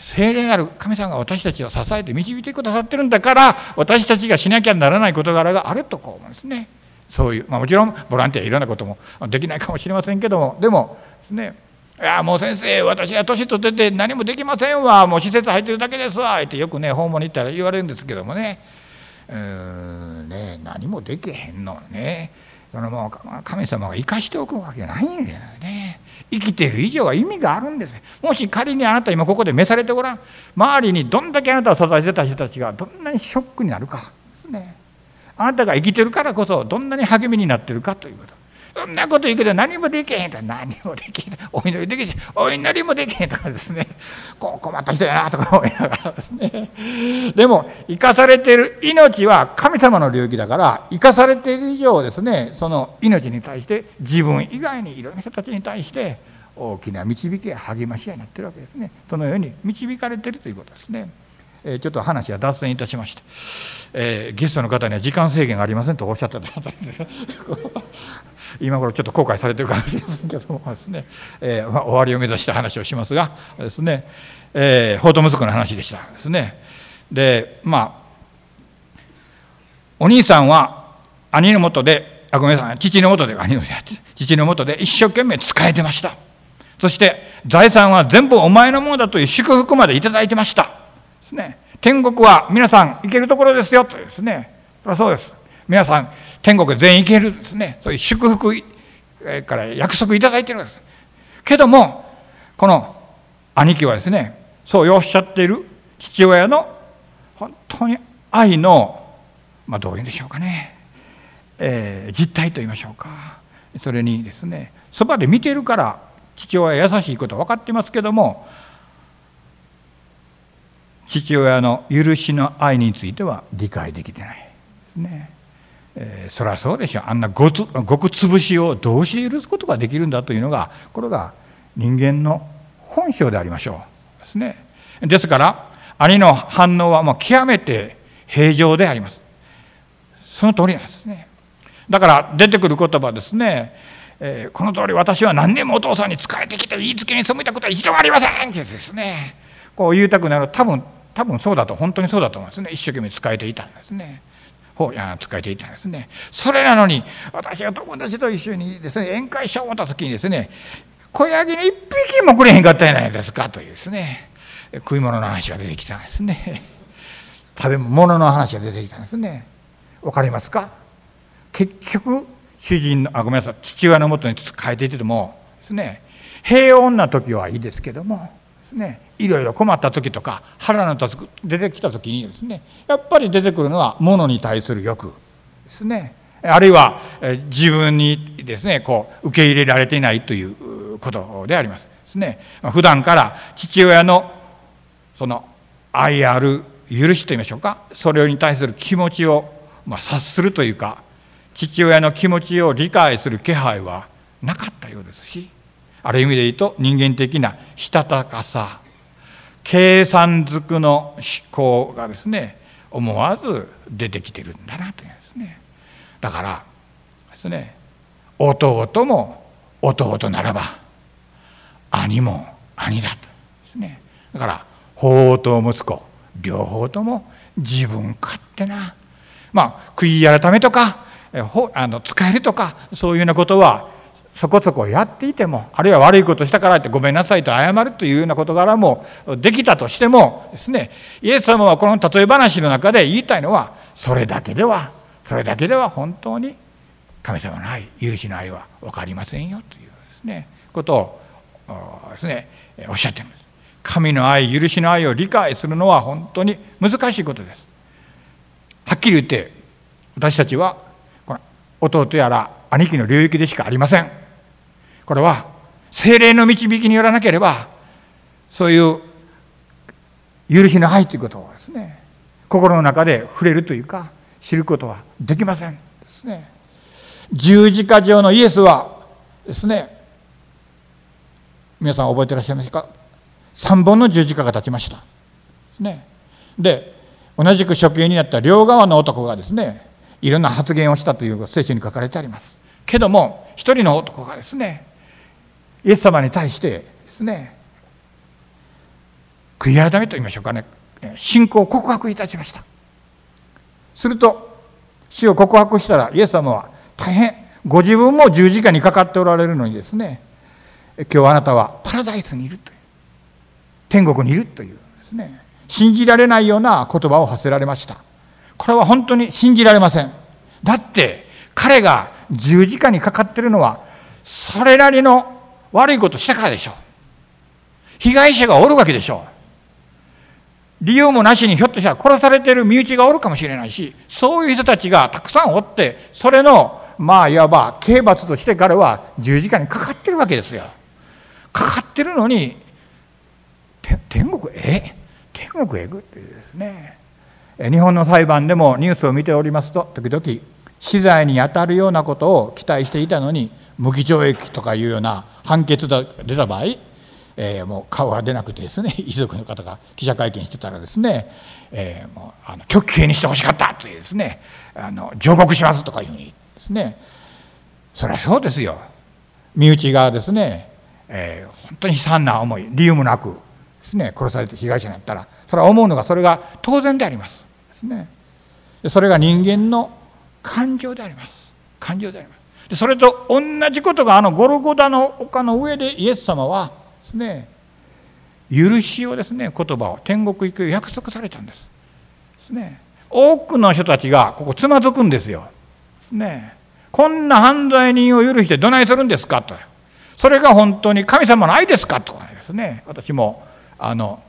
聖霊なる神様が私たちを支えて導いてくださってるんだから私たちがしなきゃならない事柄があるとこう思うんですね。そういう、まあ、もちろんボランティアいろんなこともできないかもしれませんけどもでもですねいやもう先生私は年取ってて何もできませんわもう施設入ってるだけですわってよくね訪問に行ったら言われるんですけどもね。うんね何もできへんのね。そのもう神様が生かしておくわけないんだよね。生きてる以上は意味があるんです。もし仮にあなた今ここで召されてごらん。周りにどんだけあなたを支えてた人たちがどんなにショックになるかですね。あなたが生きてるからこそどんなに励みになってるかということ。そんなこと言うけど何もできへんと。何もできへんお祈りできへん。お祈りもできへんとかですね。こう困った人やなとか 思いながらですね。でも生かされている命は神様の領域だから生かされている以上ですねその命に対して自分以外にいろんな人たちに対して大きな導きや励ましやなってるわけですね。そのように導かれてるということですね。えちょっと話は脱線いたしました、えー、ゲストの方には時間制限がありませんとおっしゃってた 今頃ちょっと後悔されてるかもしれませんけどもですね、えーまあ、終わりを目指した話をしますがですね、えー、法と息子の話でしたですね。でまあお兄さんは兄のもとであごめんなさい父のもとで兄の父のもとで一生懸命仕えてました。そして財産は全部お前のものだという祝福まで頂いてました。ですね。天国は皆さん行けるところですよとですね。そそうです。皆さん天国全員行けるですね。そういう祝福から約束いただいてるんです。けどもこの兄貴はですねそうおっしゃっている父親の本当に愛のまあどういうんでしょうかね、えー、実態と言いましょうか。それにですねそばで見てるから父親優しいことは分かってますけども父親の許しの愛については理解できてない。ね。えー、そりゃそうでしょう。あんなごつごくつぶしをどうして許すことができるんだというのがこれが人間の本性でありましょう。ですね。ですから兄の反応はもう極めて平常であります。その通りなんですね。だから出てくる言葉ですね、えー、この通り私は何年もお父さんに仕えてきて言いつけに背いたことは一度もありませんってですね。こう言いたくなる。多分多分そうだと本当にそうだと思うんですね。一生懸命使えていたんですね。ほうや使えていたんですね。それなのに私が友達と一緒にですね宴会しよう思った時にですね小ヤギに一匹もくれへんかったじゃないですかというですね。食い物の話が出てきたんですね。食べ物の話が出てきたんですね。わかりますか？結局主人のあごめんなさい。父親のもとに変えていてもですね平穏な時はいいですけどもですね。いろいろ困った時とか腹の立つ出てきた時にですねやっぱり出てくるのは物に対する欲ですね。あるいは自分にですねこう受け入れられていないということでありますですね。普段から父親のその愛ある許しと言いましょうかそれに対する気持ちを、まあ、察するというか父親の気持ちを理解する気配はなかったようですしある意味で言うと人間的なしたたかさ計算づくの思考がですね思わず出てきてるんだなというんですね。だからですね弟も弟ならば兄も兄だとですね。だから法と息子両方とも自分勝手なまあ悔い改めとかあの使えるとかそういうようなことはそこそこやっていてもあるいは悪いことしたからってごめんなさいと謝るというような事柄もできたとしてもですねイエス様はこの例え話の中で言いたいのはそれだけではそれだけでは本当に神様の愛許しの愛は分かりませんよというですねことをですねおっしゃっています。神の愛許しの愛を理解するのは本当に難しいことです。はっきり言って私たちは弟やら兄貴の領域でしかありません。これは精霊の導きによらなければそういう許しの愛ということをですね心の中で触れるというか知ることはできません。ですね。十字架上のイエスはですね皆さん覚えてらっしゃいますか？3本の十字架が立ちました。ですね。で同じく処刑になった両側の男がですねいろんな発言をしたという聖書に書かれてあります。けども一人の男がですねイエス様に対してですね悔い改めと言いましょうかね。信仰を告白いたしました。すると死を告白したらイエス様は大変ご自分も十字架にかかっておられるのにですね今日あなたはパラダイスにいるという天国にいるというですね信じられないような言葉を発せられました。これは本当に信じられません。だって彼が十字架にかかってるのはそれなりの悪いことしたからでしょう。被害者がおるわけでしょう。理由もなしにひょっとしたら殺されてる身内がおるかもしれないし、そういう人たちがたくさんおって、それのまあいわば刑罰として彼は十字架にかかってるわけですよ。かかってるのに天国へ？天国へ行くっていうですね日本の裁判でもニュースを見ておりますと時々死罪に当たるようなことを期待していたのに無期懲役とかいうような判決が出た場合、えー、もう顔が出なくてですね 遺族の方が記者会見してたらですね、えー、もうあの極刑にしてほしかったというですねあの上告しますとかいうふうにですねそれはそうですよ。身内がですね、えー、本当に悲惨な思い理由もなくですね殺されて被害者になったらそれは思うのがそれが当然でありますですね。それが人間の感情であります。感情であります。それと同じことがあのゴルゴダの丘の上でイエス様はですね許しをですね言葉を天国行く約束されたんです。ですね多くの人たちがここつまずくんですよ。ですねこんな犯罪人を許してどないするんですか？と。それが本当に神様の愛ですか？とかですね私もあの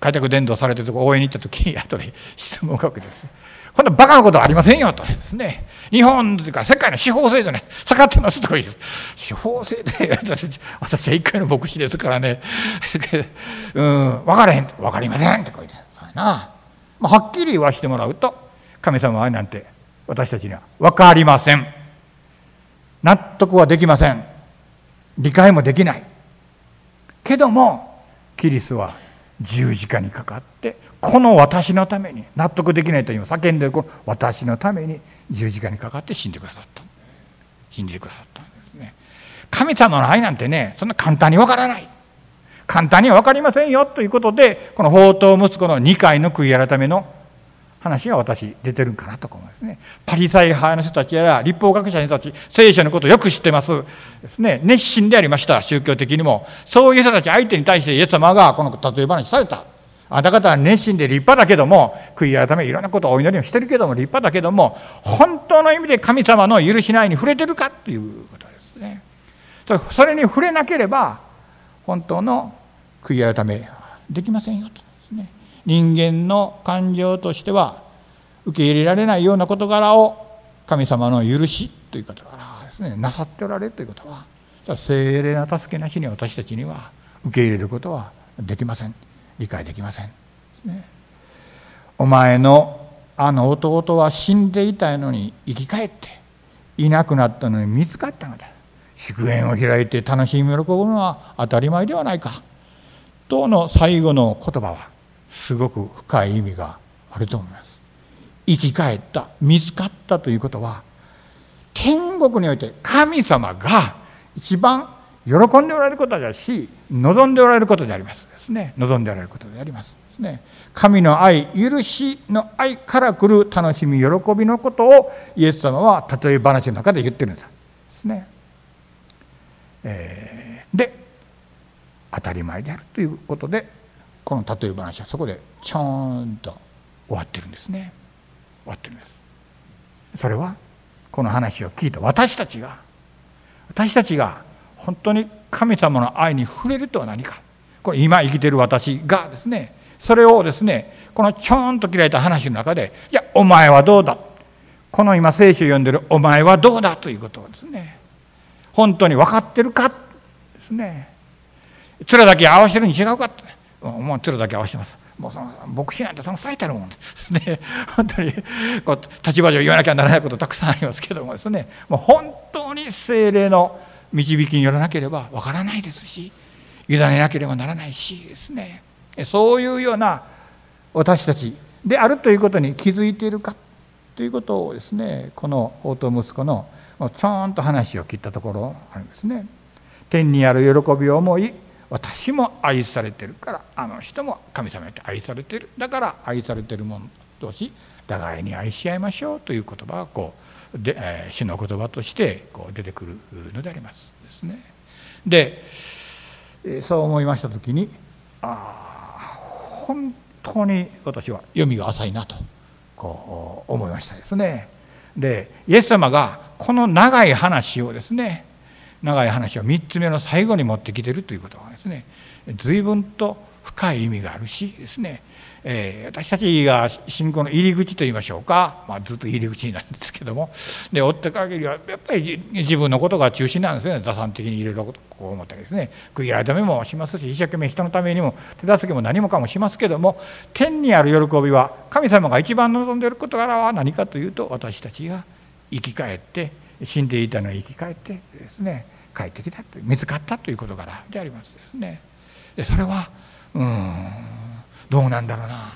開拓伝道されてるとこ応援に行った時に後で質問を書くです。こんなバカなことはありませんよ。と。ですね。日本というか世界の司法制度ね下がってますとか言う。司法制度私は一回の牧師ですからね。うん分からへん分かりませんって書いて。そうやな、まあ、はっきり言わしてもらうと神様はなんて私たちには分かりません。納得はできません。理解もできない。けどもキリストは十字架にかかってこの私のために納得できないと今叫んでるこの私のために十字架にかかって死んでくださった。死んでくださったんですね。神様の愛なんてねそんな簡単にわからない。簡単には分かりませんよということでこの宝刀息子の2回の悔い改めの話が私出てるんかなと思いますね。パリサイ派の人たちや立法学者の人たち聖書のことをよく知ってます。ですね。熱心でありました宗教的にも。そういう人たち相手に対してイエス様がこの例え話された。あなた方は熱心で立派だけども悔い改めいろんなことをお祈りをしてるけども立派だけども本当の意味で神様の許しないに触れてるかということですね。それに触れなければ本当の悔い改めできませんよとですね。人間の感情としては受け入れられないような事柄を神様の許しということからですね。なさっておられるということは精霊な助けなしに私たちには受け入れることはできません。理解できません、ね、お前のあの弟は死んでいたのに生き返っていなくなったのに見つかったのだ。祝宴を開いて楽しみ喜ぶのは当たり前ではないか。との最後の言葉はすごく深い意味があると思います。生き返った見つかったということは天国において神様が一番喜んでおられることだし望んでおられることであります。ですね。望んでおられることでありますですね。神の愛許しの愛から来る楽しみ喜びのことをイエス様は例え話の中で言ってるんですね、えー、で当たり前であるということでこの例え話はそこでちょんと終わってるんですね。終わってるんです。それはこの話を聞いた私たちが私たちが本当に神様の愛に触れるとは何か。これ今生きてる私がですねそれをですねこのちょんと切られた話の中で「いやお前はどうだ」この今聖書を読んでる「お前はどうだ」ということをですね本当に分かってるか？ですね。面だけ合わせるに違うかって。もう面だけ合わせます。もうその牧師なんてその最たるもんですね。本当にこう立場上言わなきゃならないことたくさんありますけどもですね。もう本当に精霊の導きによらなければわからないですし委ねなければならないしですねそういうような私たちであるということに気づいているかということをですねこの法と息子のちょんと話を切ったところあるんですね。天にある喜びを思い私も愛されてるからあの人も神様に愛されてるだから愛されてる者同士互いに愛し合いましょうという言葉がこうで、えー、主の言葉としてこう出てくるのでありますですね。でそう思いました時にああ本当に私は読みが浅いなとこう思いましたですね。でイエス様がこの長い話をですね長い話を3つ目の最後に持ってきてるということはですね随分と深い意味があるしですねえー、私たちが信仰の入り口といいましょうか、まあ、ずっと入り口になるんですけども。で追って限りはやっぱり自分のことが中心なんですよね。打算的にいろいろこう思ったりですね。悔い改めもしますし一生懸命人のためにも手助けも何もかもしますけども天にある喜びは神様が一番望んでいることからは何かというと私たちが生き返って死んでいたのに生き返ってですね帰ってきたと見つかったということからでありますですね。でそれはうん。どうなんだろうな。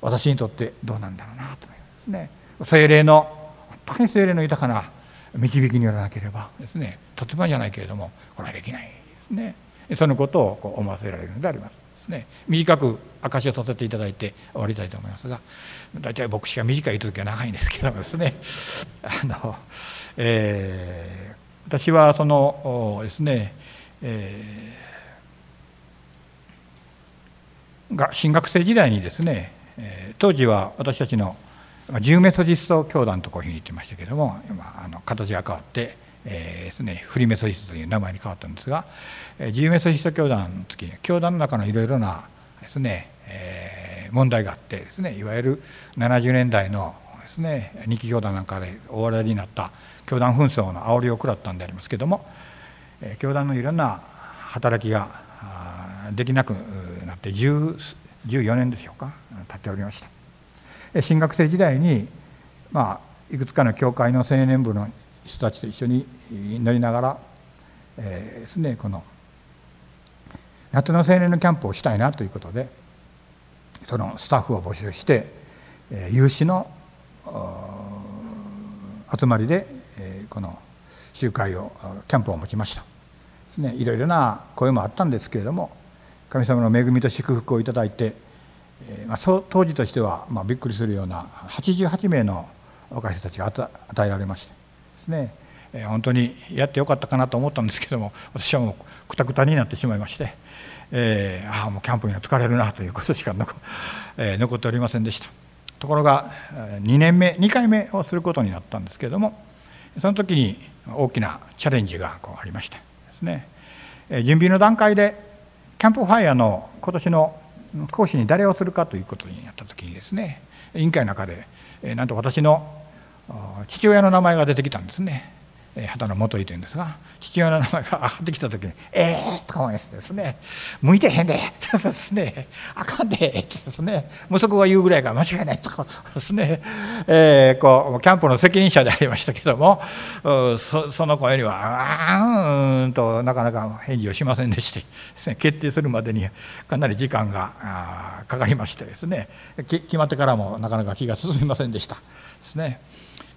私にとってどうなんだろうなと思いますね。精霊の本当に精霊の豊かな導きによらなければですね。とてもじゃないけれどもこれはできないですね。そのことをこう思わせられるのでありますですね。短く証しをさせていただいて終わりたいと思いますが大体牧師が短い続きは長いんですけどもですね。あの、えー、私はそのですね、えーが新学生時代にですね当時は私たちのジューメソジスト教団とこういうふうに言ってましたけれども今あの形が変わって、えー、ですねフリメソジストという名前に変わったんですがジューメソジスト教団の時に教団の中のいろいろなですね、えー、問題があってですねいわゆる70年代のですね二期教団なんかでお笑いになった教団紛争の煽りを食らったんでありますけども教団のいろんな働きができなく14年でしょうか経っておりました。新学生時代に、まあ、いくつかの教会の青年部の人たちと一緒に乗りながら、えー、ですねこの夏の青年のキャンプをしたいなということでそのスタッフを募集して、えー、有志の集まりで、えー、この集会をキャンプを持ちました。ですねいろいろな声もあったんですけれども神様の恵みと祝福をいただいて、えーまあ、当時としては、まあ、びっくりするような88名の若い人たちが与えられましてですね、えー、本当にやってよかったかなと思ったんですけども私はもうくたくたになってしまいまして、えー、ああもうキャンプには疲れるなということしか残, えー、残っておりませんでした。ところが2年目2回目をすることになったんですけれどもその時に大きなチャレンジがこうありましてですね。準備の段階でキャンプファイヤーの今年の講師に誰をするかということになった時にですね委員会の中でなんと私の父親の名前が出てきたんですね。畑野元井というんですが父親の名前が上がってきた時に「ええー!」と思いますですね「向いてへんで」とですね「あかんで」ってですね息子が言うぐらいが間違いないとかですね、えー、こうキャンプの責任者でありましたけどもそその声には「あうん」となかなか返事をしませんでしてですね決定するまでにかなり時間がかかりましてですね決まってからもなかなか気が進みませんでしたですね。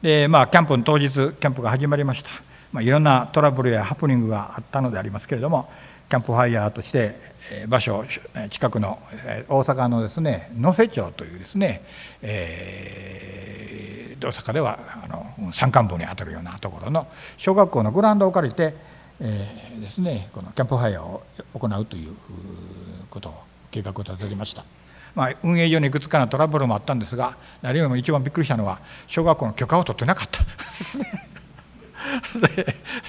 でまあキャンプの当日キャンプが始まりました、まあ、いろんなトラブルやハプニングがあったのでありますけれどもキャンプファイヤーとして場所近くの大阪のですね能勢町というですね、えー、大阪ではあの山間部にあたるようなところの小学校のグラウンドを借りて、えー、ですねこのキャンプファイヤーを行うということを計画を立てました。まあ、運営上にいくつかのトラブルもあったんですが何よりも一番びっくりしたのは小学校の許可を取ってなかった。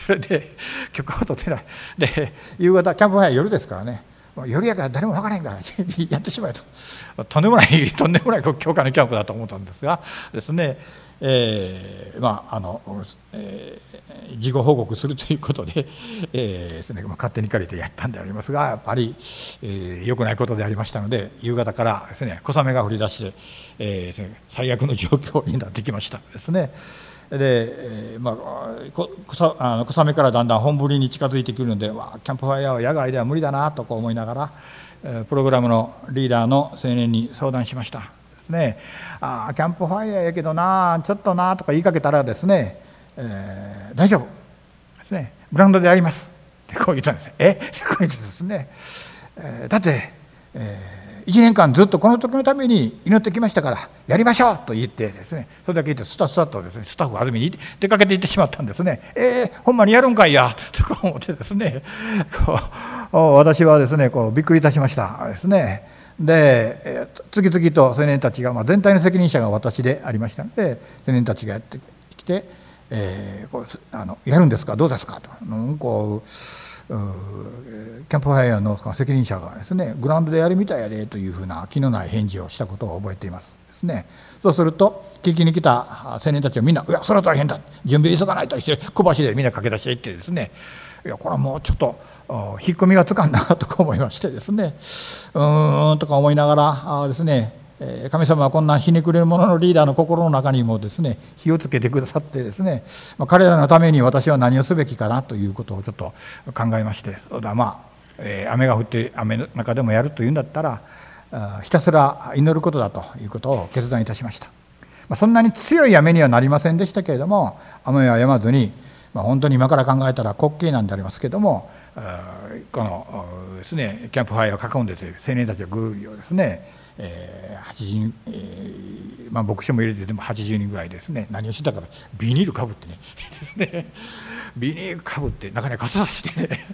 それで許可を取ってない。で夕方キャンプファイア夜ですからね。夜やから誰も分からへんから やってしまえと。とんでもないとんでもない教科のキャンプだと思ったんですがですねえー、まああの、えー、事後報告するということで、えーですねまあ、勝手に借りてやったんでありますがやっぱり、えー、良くないことでありましたので夕方からですね小雨が降り出して、えー、最悪の状況になってきましたですね。で、えーまあ、小あの小雨からだんだん本降りに近づいてくるのでわキャンプファイヤーは野外では無理だなとこう思いながら、プログラムのリーダーの青年に相談しました。ね。ああキャンプファイヤーやけどなちょっとなとか言いかけたらですね、えー、大丈夫。ですね。ブランドでやります。ってこう言ったんですえ？こう言ってですね、えー、だって、えー、1年間ずっとこの時のために祈ってきましたからやりましょうと言ってですね。それだけ言ってスタスタとですねスタッフがある意味に出かけていってしまったんですね。えー、ほんまにやるんかいや。とか思ってですね。こう私はですねこうびっくりいたしました。ですね。で次々と青年たちが、まあ、全体の責任者が私でありましたので青年たちがやってきて、えー、こうあのやるんですかどうですかとこうキャンプファイヤーの責任者がですねグラウンドでやるみたいやでというふうな気のない返事をしたことを覚えていますですね。そうすると聞きに来た青年たちはみんな「いやそれは大変だ準備急がないと」して小橋でみんな駆け出していってですねいやこれはもうちょっと引っ込みがつかんなとか思いましてですね。うーんとか思いながらあですね神様はこんなひねくれる者のリーダーの心の中にもですね火をつけてくださってですね、彼らのために私は何をすべきかなということをちょっと考えましてそうだまあ、雨が降って雨の中でもやるというんだったらひたすら祈ることだということを決断いたしました、そんなに強い雨にはなりませんでしたけれども雨は止まずに、ま、本当に今から考えたら滑稽なんでありますけどもこのですねキャンプファイアを囲んでという青年たちがグーをですね。えー、80えー、まあ、牧師も入れてでも80人ぐらいですね。何をしてたかビニールかぶってね。ですね。ビニールかぶって中に傘さしてね。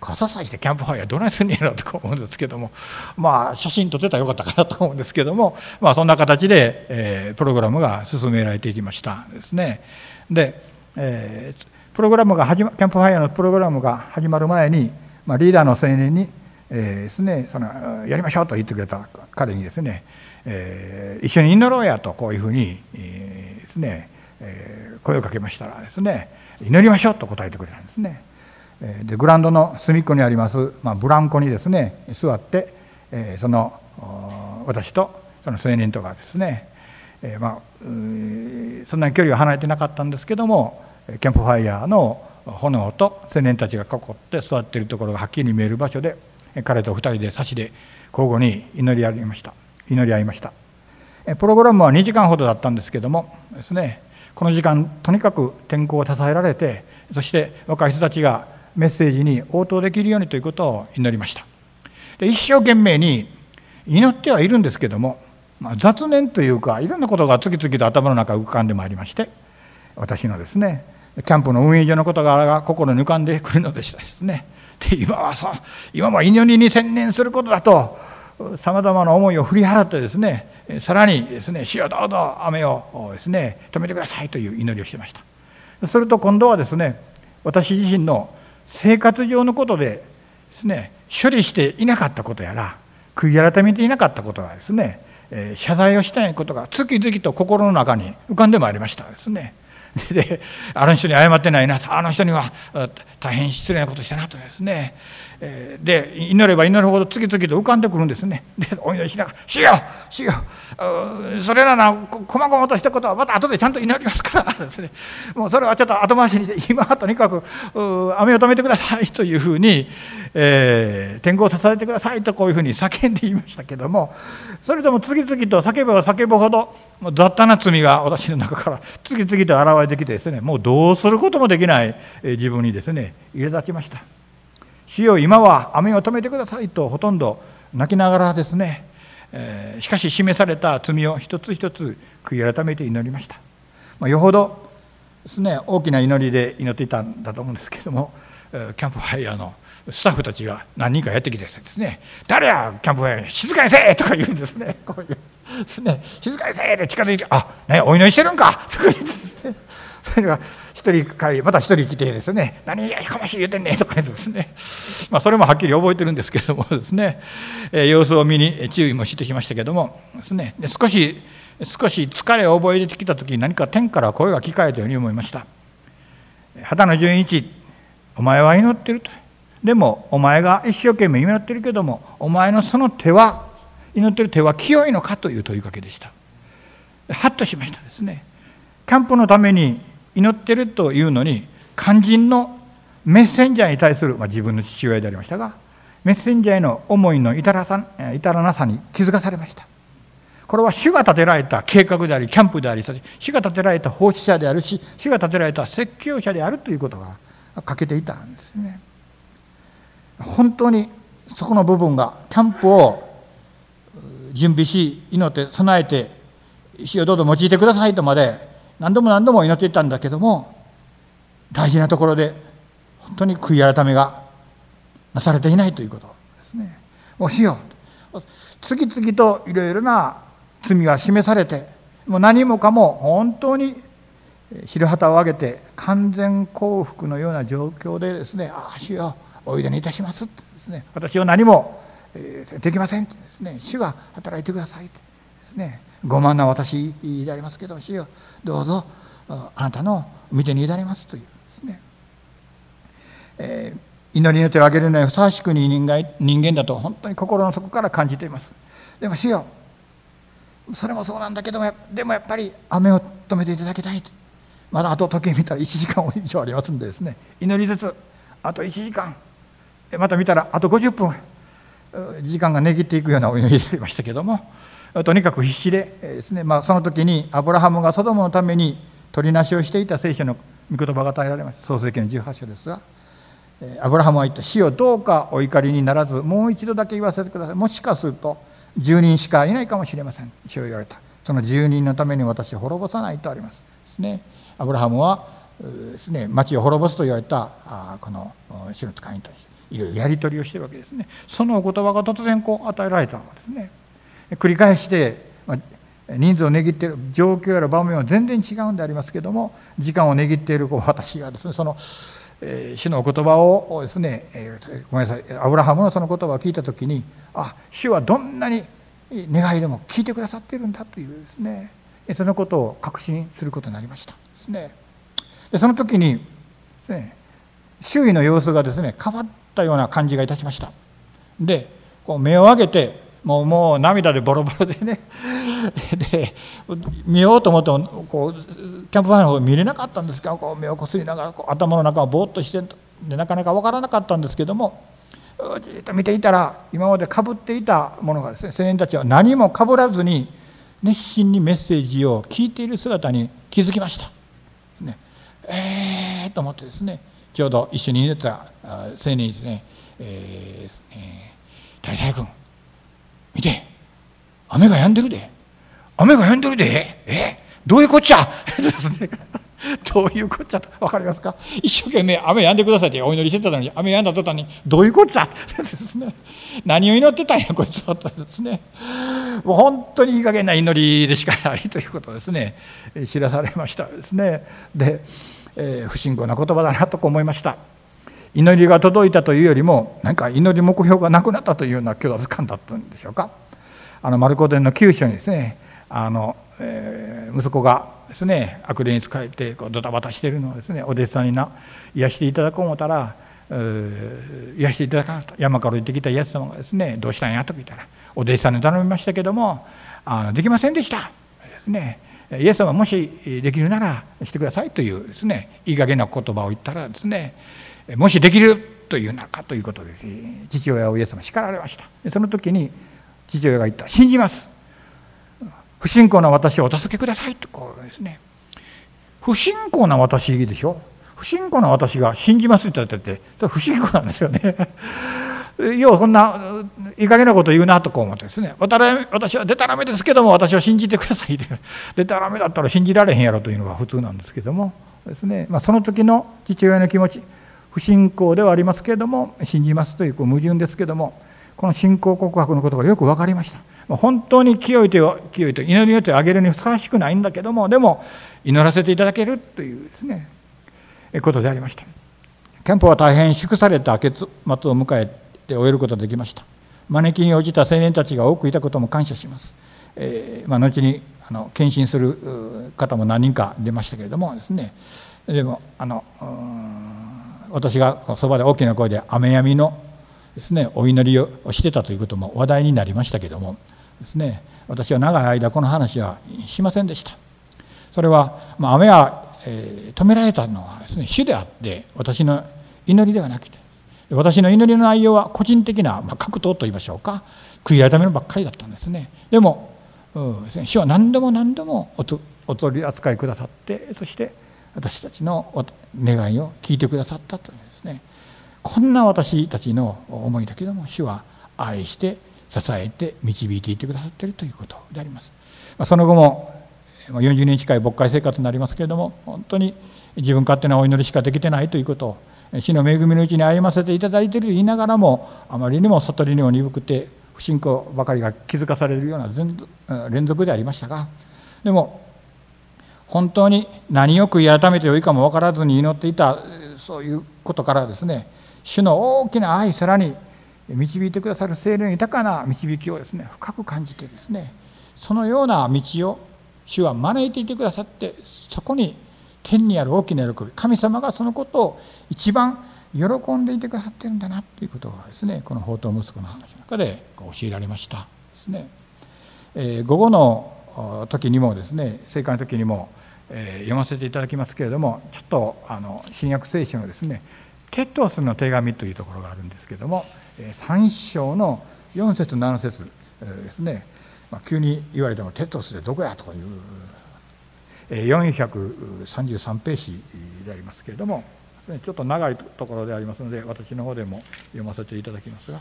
傘さしてキャンプファイヤーどないすんねやろとか思うんですけども。まあ写真撮ってたらよかったかなと思うんですけども。まあそんな形で、えー、プログラムが進められていきました。ですね。で、えー、プログラムが始まキャンプファイヤーのプログラムが始まる前に、まあ、リーダーの青年にえー、ですね、そのやりましょうと言ってくれた彼にですね、えー、一緒に祈ろうやとこういうふうに、えー、ですね、えー、声をかけましたらですね祈りましょうと答えてくれたんですね。でグラウンドの隅っこにあります、まあ、ブランコにですね座って、えー、その私とその青年とかですね、えー、まあそんなに距離は離れてなかったんですけどもキャンプファイヤーの炎と青年たちが囲って座っているところがはっきり見える場所で彼と2人で差しで交互に祈り合いました。祈り合いました。プログラムは2時間ほどだったんですけどもですねこの時間とにかく天候を支えられてそして若い人たちがメッセージに応答できるようにということを祈りました。で一生懸命に祈ってはいるんですけども、まあ、雑念というかいろんなことが次々と頭の中浮かんでまいりまして私のですねキャンプの運営所のことが心に浮かんでくるのでしたですね。で今はさ今は祈りに専念することだとさまざまな思いを振り払ってですねさらにですね「主よどうぞ雨をですね止めてください」という祈りをしてました。すると今度はですね私自身の生活上のことでですね処理していなかったことやら悔い改めていなかったことがですね謝罪をしたいことが次々と心の中に浮かんでまいりましたですね。であの人に謝ってないなと。あの人には大変失礼なことしたなとですね。で祈れば祈るほど次々と浮かんでくるんですね。でお祈りしながら「しようしようそれならこまごまとしたことはまた後でちゃんと祈りますから」ですね。もうそれはちょっと後回しにして今はとにかく雨を止めてくださいというふうに、えー、天候を支えてくださいとこういうふうに叫んでいましたけどもそれとも次々と叫べば叫ぶほど雑多な罪が私の中から次々と現れてきてですねもうどうすることもできない自分にですね入れ立ちました。主よ今は雨を止めてくださいとほとんど泣きながらですね、えー、しかし示された罪を一つ一つ悔い改めて祈りました、まあ、よほどですね大きな祈りで祈っていたんだと思うんですけどもキャンプファイヤーのスタッフたちが何人かやってきてですね「誰やキャンプファイヤー静かにせえ!」とか言うんですね。こういうですね「静かにせえ!」って近づいて「あねお祈りしてるんか!」とか言ってですね。それが一人帰りまた一人来てですね「何やかましい言うてんねん」とか言ってですね、まあ、それもはっきり覚えてるんですけれどもですね、え様子を見に注意もしてきましたけどもですね。で少し少し疲れを覚えてきた時に何か天から声が聞かれたように思いました畑野純一お前は祈ってると。でもお前が一生懸命祈ってるけどもお前のその手は祈ってる手は清いのかという問いかけでした。ハッとしましたですね。キャンプのために祈ってるというのに肝心のメッセンジャーに対する、まあ、自分の父親でありましたがメッセンジャーへの思いの至らさ至らなさに気づかされました。これは主が立てられた計画でありキャンプであり主が立てられた奉仕者であるし主が立てられた説教者であるということが欠けていたんですね。本当にそこの部分がキャンプを準備し祈って備えて石をどうぞ用いてくださいとまで何度も何度も祈っていたんだけども大事なところで本当に悔い改めがなされていないということですね。おしよう次々といろいろな罪が示されてもう何もかも本当に白旗を上げて完全幸福のような状況でですね「ああ主ようおいでにいたします」ですね。私は何もできませんってですね。主が働いてくださいって。ですね。傲慢な私でありますけど主よどうぞあなたの見てに委ねますというですね、えー、祈りの手を挙げるのにふさわしくに人間人間だと本当に心の底から感じています。でも主よそれもそうなんだけどもでもやっぱり雨を止めていただきたいと。まだあと時計見たら1時間以上ありますんでですね。祈りつつあと1時間また見たらあと50分時間が値切っていくようなお祈りでありましたけどもとにかく必死でですね、まあ、その時にアブラハムがソドムのために取りなしをしていた聖書の御言葉が与えられました。創世記の18章ですがアブラハムは言った「死をどうかお怒りにならずもう一度だけ言わせてください」もしかすると10人しかいないかもしれません。主を言われた。その10人のために私は滅ぼさないとあります。ですね。アブラハムはですね町を滅ぼすと言われたこの主の使いに対して。いろいろやり取りをしてるわけですね。そのお言葉が突然こう与えられたのですね繰り返して、人数を値切っている状況やら場面は全然違うんでありますけども時間を値切っている私がですねその、えー、主のお言葉をですね、えー、ごめんなさいアブラハムのその言葉を聞いた時にあ主はどんなに願いでも聞いてくださっているんだというですねそのことを確信することになりましたですね。でその時にですね周囲の様子がですね変わったような感じがいたしました。でこう目を上げてもうもう涙でボロボロでね。で見ようと思ってもこうキャンプファイヤーの方見れなかったんですがこう目をこすりながらこう頭の中がぼーっとしてでなかなか分からなかったんですけどもじっと見ていたら今までかぶっていたものがですね青年たちは何もかぶらずに熱心にメッセージを聞いている姿に気づきました。ね、えーと思ってですねちょうど一緒にいた青年にですね「えーえー、大体君見て。雨が止んでるで。雨が止んでるで。えどういうこっちゃ？どういうこっちゃ？と分かりますか？一生懸命雨止んでくださいってお祈りしてたのに雨止んだ途端にどういうこっちゃ？ですね何を祈ってたんやこいつは。とですねもう本当にいい加減な祈りでしかないということをですね。知らされましたですね。で、えー、不信仰な言葉だなと思いました。祈りが届いたというよりも何か祈り目標がなくなったというような虚脱感だったんでしょうか。あのマルコ伝の九章にですねあの、えー、息子がですね悪霊に仕えてこうドタバタしているのをですねお弟子さんにな癒していただこう思ったら癒していただかなかった。山から降りてきたイエス様がですねどうしたんやと聞いたらお弟子さんに頼みましたけどもあのできませんでした。ですね。イエス様もしできるならしてくださいというですねいい加減な言葉を言ったらですねもしできるという中ということです。父親をイエス様叱られました。その時に父親が言った「信じます」「不信仰な私をお助けください」とこうですね。不信仰な私でしょ。不信仰な私が信じますって言っててそれ不信仰なんですよね。要はそんないい加減なこと言うなとこう思ってですね私はでたらめですけども私は信じてくださいでたらめだったら信じられへんやろというのが普通なんですけどもですね、まあ、その時の父親の気持ち不信仰ではありますけれども信じますというこう矛盾ですけどもこの信仰告白のことがよく分かりました。本当に清い手を清いと祈りによってあげるにふさわしくないんだけどもでも祈らせていただけるというですねことでありました。憲法は大変祝された結末を迎えて終えることができました。招きに応じた青年たちが多くいたことも感謝します、えー、まあ、後にあの献身する方も何人か出ましたけれどもですね。でもあの私がそばで大きな声で雨やみのですねお祈りをしてたということも話題になりましたけどもですね。私は長い間この話はしませんでした。それは、まあ、雨は、えー、止められたのはですね主であって私の祈りではなくて私の祈りの内容は個人的な、まあ、格闘といいましょうか悔い改めのばっかりだったんですねでも、うん、主は何度も何度もお取り扱いくださってそして私たちの願いを聞いてくださったというですねこんな私たちの思いだけども主は愛して支えて導いていてくださっているということであります。その後も40年近い牧会生活になりますけれども本当に自分勝手なお祈りしかできてないということを主の恵みのうちに歩ませていただいていると言いながらもあまりにも悟りにも鈍くて不信仰ばかりが気づかされるような連続でありましたがでも本当に何を悔い改めてよいかも分からずに祈っていたそういうことからですね主の大きな愛さらに導いてくださる精霊の豊かな導きをですね深く感じてですねそのような道を主は招いていてくださってそこに天にある大きな喜び神様がそのことを一番喜んでいてくださってるんだなということがですねこの宝刀息子の話の中で教えられましたですね、えー、午後の時にもですね正解の時にも、えー、読ませていただきますけれどもちょっとあの新約聖書のですねテトスの手紙というところがあるんですけれども3章の4節7節ですね、まあ、急に言われてもテトスでどこやという433ページでありますけれどもちょっと長いところでありますので私の方でも読ませていただきますが。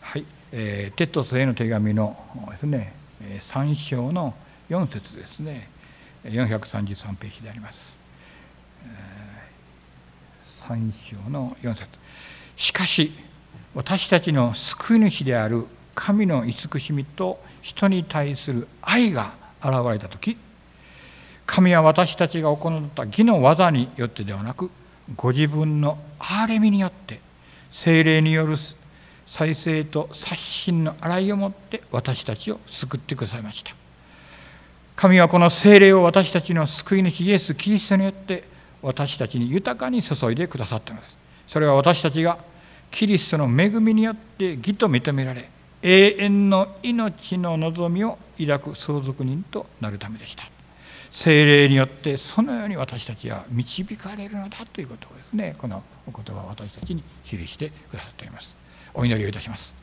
はい、えー、テトスへの手紙のですね3章の4節ですね。433ページであります。3章の4節。しかし私たちの救い主である神の慈しみと人に対する愛が現れた時神は私たちが行った義の技によってではなくご自分の憐れみによって精霊による再生と刷新の洗いをもって私たちを救ってくださいました。神はこの精霊を私たちの救い主イエス・キリストによって私たちに豊かに注いでくださったのです。それは私たちがキリストの恵みによって義と認められ永遠の命の望みを抱く相続人となるためでした。精霊によってそのように私たちは導かれるのだということをですね。このお言葉を私たちに記してくださっております。お祈りをいたします。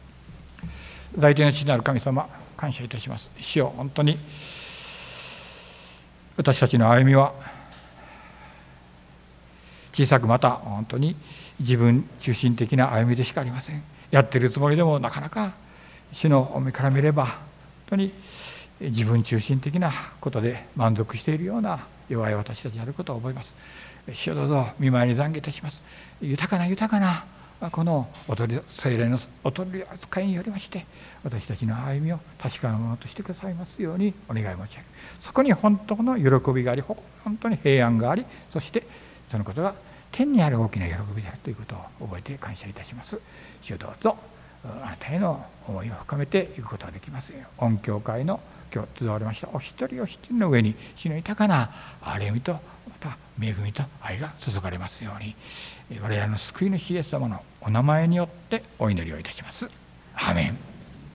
大天の父なる神様感謝いたします。主よ本当に私たちの歩みは小さくまた本当に自分中心的な歩みでしかありません。やってるつもりでもなかなか主の目から見れば本当に自分中心的なことで満足しているような弱い私たちであることを覚えます。主をどうぞ見舞いに懺悔いたします。豊かな豊かなこの踊り精霊のお取り扱いによりまして私たちの歩みを確かなものとしてくださいますようにお願い申し上げそこに本当の喜びがあり本当に平安がありそしてそのことが天にある大きな喜びであるということを覚えて感謝いたします。主どうぞあなたへの思いを深めていくことができますよう音教会の今日集われましたお一人お一人の上に主の豊かな憐れみとまた恵みと愛が注がれますように我々の救い主イエス様のお名前によってお祈りをいたします。アメン